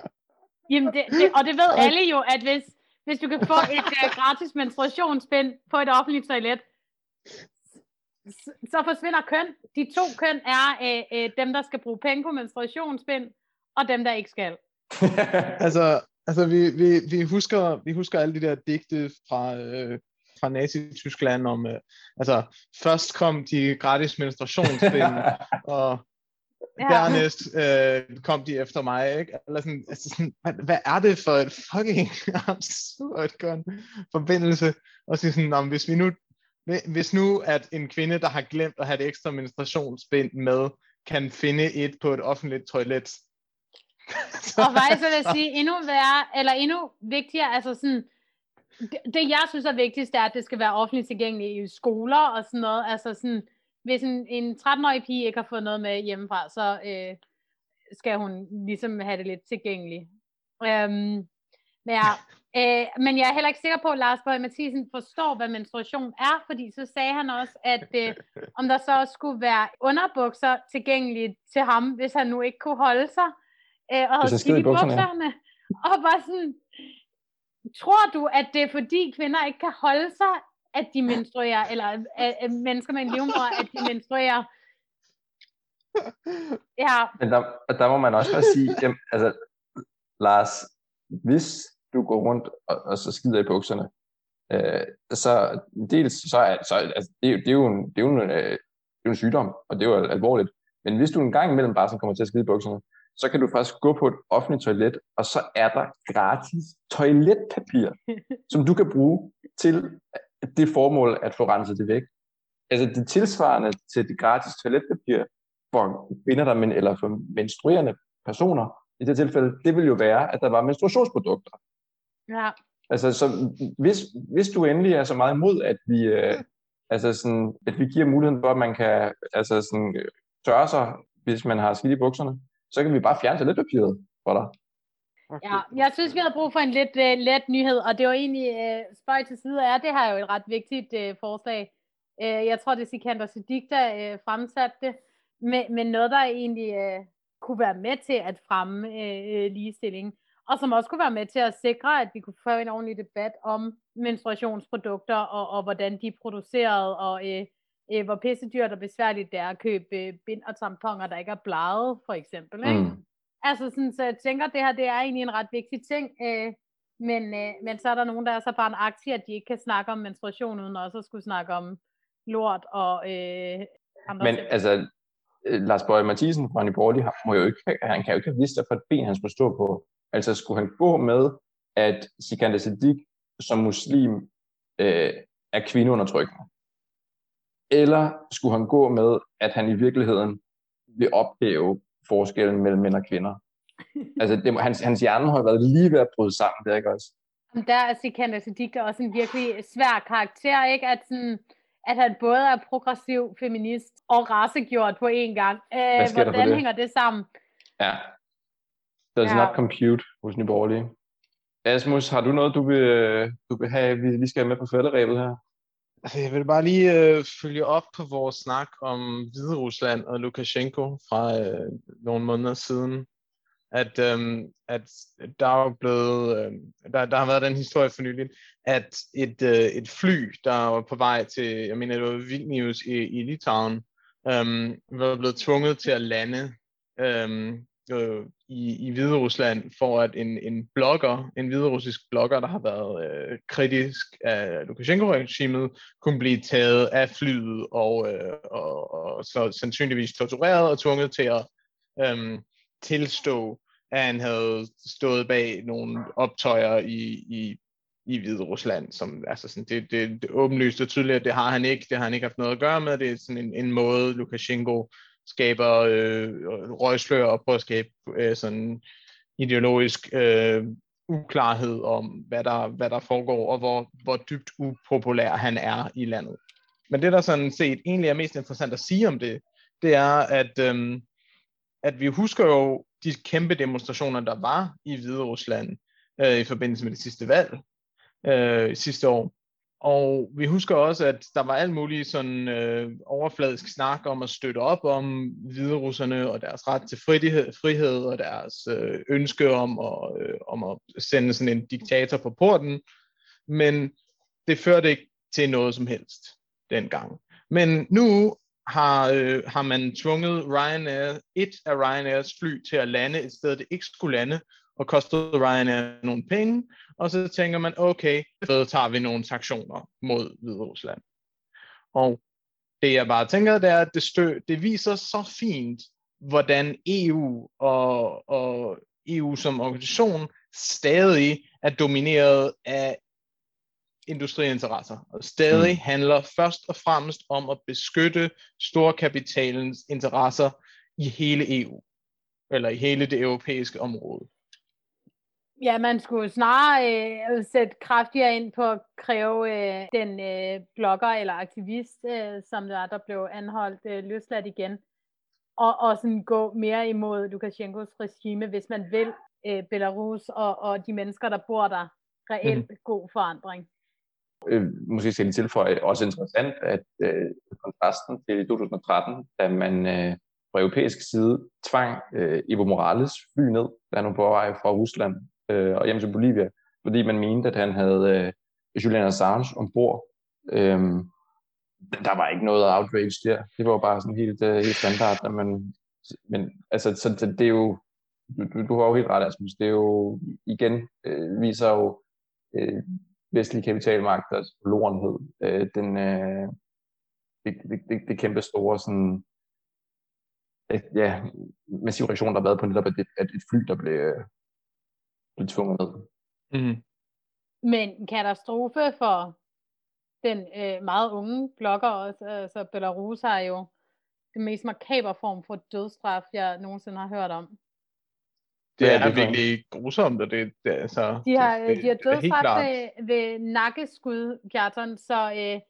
Jamen det, det, og det ved alle jo, at hvis, hvis du kan få et uh, gratis menstruationsbind på et offentligt toilet, så forsvinder køn. De to køn er øh, øh, dem, der skal bruge penge på menstruationsbind, og dem, der ikke skal. altså, altså vi, vi, vi, husker, vi husker alle de der digte fra, øh, fra Nazi-Tyskland om, øh, altså først kom de gratis menstruationsbind, og ja. dernæst øh, kom de efter mig, ikke? Eller sådan, altså sådan, hvad, hvad er det for et fucking absurd forbindelse? Og så sådan, om hvis vi nu hvis nu, at en kvinde, der har glemt at have et ekstra menstruationsbind med, kan finde et på et offentligt toilet. og faktisk vil jeg sige, endnu værre, eller endnu vigtigere, altså sådan, det, det jeg synes er vigtigst, er, at det skal være offentligt tilgængeligt i skoler og sådan noget. Altså sådan, hvis en, en 13-årig pige ikke har fået noget med hjemmefra, så øh, skal hun ligesom have det lidt tilgængeligt. Øhm, men, ja, øh, men jeg er heller ikke sikker på, at Lars Bøge Mathisen forstår, hvad menstruation er, fordi så sagde han også, at øh, om der så skulle være underbukser tilgængelige til ham, hvis han nu ikke kunne holde sig, øh, og havde skidt i bukserne. Og bare sådan, tror du, at det er fordi kvinder ikke kan holde sig, at de menstruerer, eller at, at mennesker med en livmor, at de menstruerer? Ja. Men der, der må man også bare sige, jamen, altså, Lars, hvis du går rundt og, og så skider i bukserne, øh, så dels så er, så, altså, det, det, er jo en, det, er jo en, øh, det er en sygdom, og det er jo alvorligt. Men hvis du en gang imellem bare så kommer til at skide i bukserne, så kan du faktisk gå på et offentligt toilet, og så er der gratis toiletpapir, som du kan bruge til det formål at få renset det væk. Altså det tilsvarende til det gratis toiletpapir for kvinder, der men, eller for menstruerende personer, i det tilfælde, det vil jo være, at der var menstruationsprodukter. Ja. Altså, så hvis, hvis du endelig er så meget imod, at vi, øh, altså sådan, at vi giver muligheden for, at man kan altså sådan, øh, tørre sig, hvis man har skidt i bukserne, så kan vi bare fjerne toiletpapiret for dig. Okay. Ja, jeg synes, vi havde brug for en lidt uh, let nyhed, og det var egentlig uh, spøj til side af, det her er jo et ret vigtigt uh, forslag. Uh, jeg tror, det er Sikander Siddiq, der uh, fremsatte det, med noget, der egentlig uh, kunne være med til at fremme uh, ligestilling, og som også kunne være med til at sikre, at vi kunne få en ordentlig debat om menstruationsprodukter, og, og hvordan de er produceret, og uh, uh, hvor pissedyrt og besværligt det er at købe uh, bind og tamponer, der ikke er bladet, for eksempel. Ikke? Mm. Altså sådan, så jeg tænker, at det her det er egentlig en ret vigtig ting. Øh, men, øh, men så er der nogen, der er så bare aktie, at de ikke kan snakke om menstruation, uden også at skulle snakke om lort og øh, andre Men ting. altså, øh, Lars Bøge Mathisen fra Nyborg, må jo ikke, han kan jo ikke have vidst, at for et ben han skulle stå på. Altså skulle han gå med, at Sikander Siddiq som muslim øh, er kvindeundertrykkende? Eller skulle han gå med, at han i virkeligheden vil ophæve forskellen mellem mænd og kvinder. altså, det, hans, hans hjerne har været lige ved at bryde sammen, det er ikke også? Der er Sikander Siddiq også en virkelig svær karakter, ikke? At, sådan, at han både er progressiv feminist og rasegjort på én gang. Øh, hvordan det? hænger det sammen? Ja. Does ja. not compute hos Nyborgerlige. Asmus, har du noget, du vil, du vil have, vi, vi skal have med på fælderæbet her? Altså, jeg vil bare lige øh, følge op på vores snak om Hvide Rusland og Lukashenko fra øh, nogle måneder siden. At, øh, at der er blevet, øh, der, der har været den historie for nylig, at et, øh, et fly, der var på vej til, jeg mener, det var Vilnius i, i Litauen, øh, var blevet tvunget til at lande øh, øh, i, i Hvide Rusland for at en, en blogger, en hviderussisk blogger, der har været øh, kritisk af Lukashenko-regimet, kunne blive taget af flyet og, øh, og, og så sandsynligvis tortureret og tvunget til at øh, tilstå, at han havde stået bag nogle optøjer i, i, i Hvide Rusland, som altså sådan, det, det, det åbenlyst og tydeligt, at det har han ikke, det har han ikke haft noget at gøre med, det er sådan en, en måde, Lukashenko skaber øh, røgslør og prøver at skabe øh, sådan ideologisk øh, uklarhed om, hvad der, hvad der foregår, og hvor, hvor dybt upopulær han er i landet. Men det, der sådan set egentlig er mest interessant at sige om det, det er, at, øhm, at vi husker jo de kæmpe demonstrationer, der var i Hvide Rusland øh, i forbindelse med det sidste valg øh, sidste år. Og vi husker også, at der var alt muligt sådan øh, overfladisk snak om at støtte op om hviderusserne og deres ret til frihed, frihed og deres øh, ønske om at, øh, om at sende sådan en diktator på porten. Men det førte ikke til noget som helst dengang. Men nu har, øh, har man tvunget Ryanair, et af Ryanairs fly til at lande et sted, det ikke skulle lande, og kostede Ryanair nogle penge, og så tænker man, okay, så tager vi nogle sanktioner mod Hvide Rusland. Og det jeg bare tænker, det er, at det, stø, det viser så fint, hvordan EU og, og EU som organisation stadig er domineret af industriinteresser, og stadig mm. handler først og fremmest om at beskytte storkapitalens interesser i hele EU, eller i hele det europæiske område. Ja, man skulle snarere øh, sætte kraftigere ind på at kræve øh, den øh, blogger eller aktivist, øh, som der, der blev anholdt, øh, løsladt igen, og, og sådan gå mere imod Lukashenkos regime, hvis man vil øh, Belarus og, og de mennesker, der bor der, reelt mm. god forandring. Øh, måske skal jeg tilføje også interessant, at øh, kontrasten til 2013, da man øh, fra europæisk side tvang øh, Evo Morales fly ned, da han var på vej fra Rusland øh, og hjem til Bolivia, fordi man mente, at han havde øh, Julian Assange ombord. Øh, der var ikke noget outrage der. Det var bare sådan helt, øh, helt standard. At man, men altså, så det, det er jo, du, du har jo helt ret, Asmus. Det er jo, igen, øh, viser jo øh, vestlige kapitalmagters forlorenhed. Øh, den, øh, det, det, det, det kæmpe store sådan, et, ja, massiv reaktion, der har været på netop, at, at et fly, der blev, blev tvunget ned. Mm. Men katastrofe for den øh, meget unge blogger også, altså Belarus har jo den mest makabre form for dødstraf, jeg nogensinde har hørt om. Det er, det er virkelig grusomt, og det, det, altså, de har, det, de har dødsstraf ved, ved nakkeskud, Kjartan, så øh,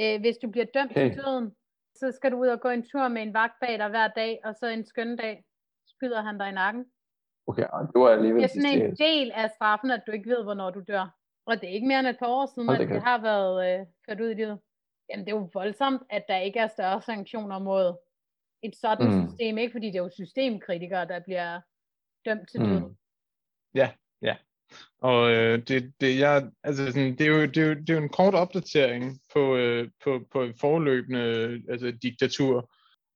øh, hvis du bliver dømt okay. til døden, så skal du ud og gå en tur med en vagt bag dig hver dag, og så en skøn dag skyder han dig i nakken. Okay, det var alligevel Det er sådan en del af straffen, at du ikke ved, hvornår du dør. Og det er ikke mere end et par år siden, at det, har været øh, ført ud i livet. Jamen, det er jo voldsomt, at der ikke er større sanktioner mod et sådan mm. system. Ikke fordi det er jo systemkritikere, der bliver dømt til døden. Mm. Ja, ja. Og øh, det, det, jeg, altså sådan, det, er jo, det, er jo, det er jo en kort opdatering på, øh, på, på forløbende altså, diktatur,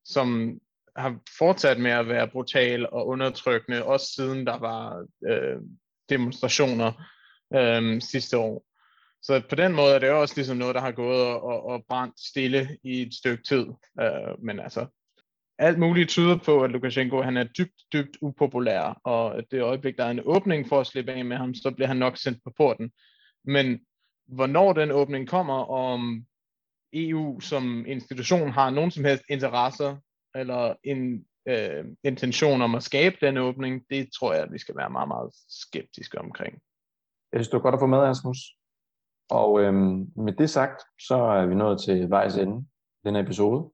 som har fortsat med at være brutal og undertrykkende, også siden der var øh, demonstrationer øh, sidste år. Så på den måde er det også ligesom noget, der har gået og, og, og brændt stille i et stykke tid. Øh, men altså, alt muligt tyder på, at Lukashenko han er dybt, dybt upopulær, og det øjeblik, der er en åbning for at slippe af med ham, så bliver han nok sendt på porten. Men hvornår den åbning kommer, og om EU som institution har nogen som helst interesser, eller en øh, intention om at skabe den åbning, det tror jeg, at vi skal være meget, meget skeptiske omkring. Jeg synes, det er godt at få med, Asmus. Og øhm, med det sagt, så er vi nået til vejs ende i denne episode.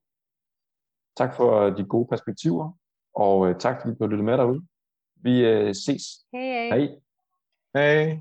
Tak for de gode perspektiver, og øh, tak fordi du har lyttet med derude. Vi øh, ses. Hej. Hej. Hej.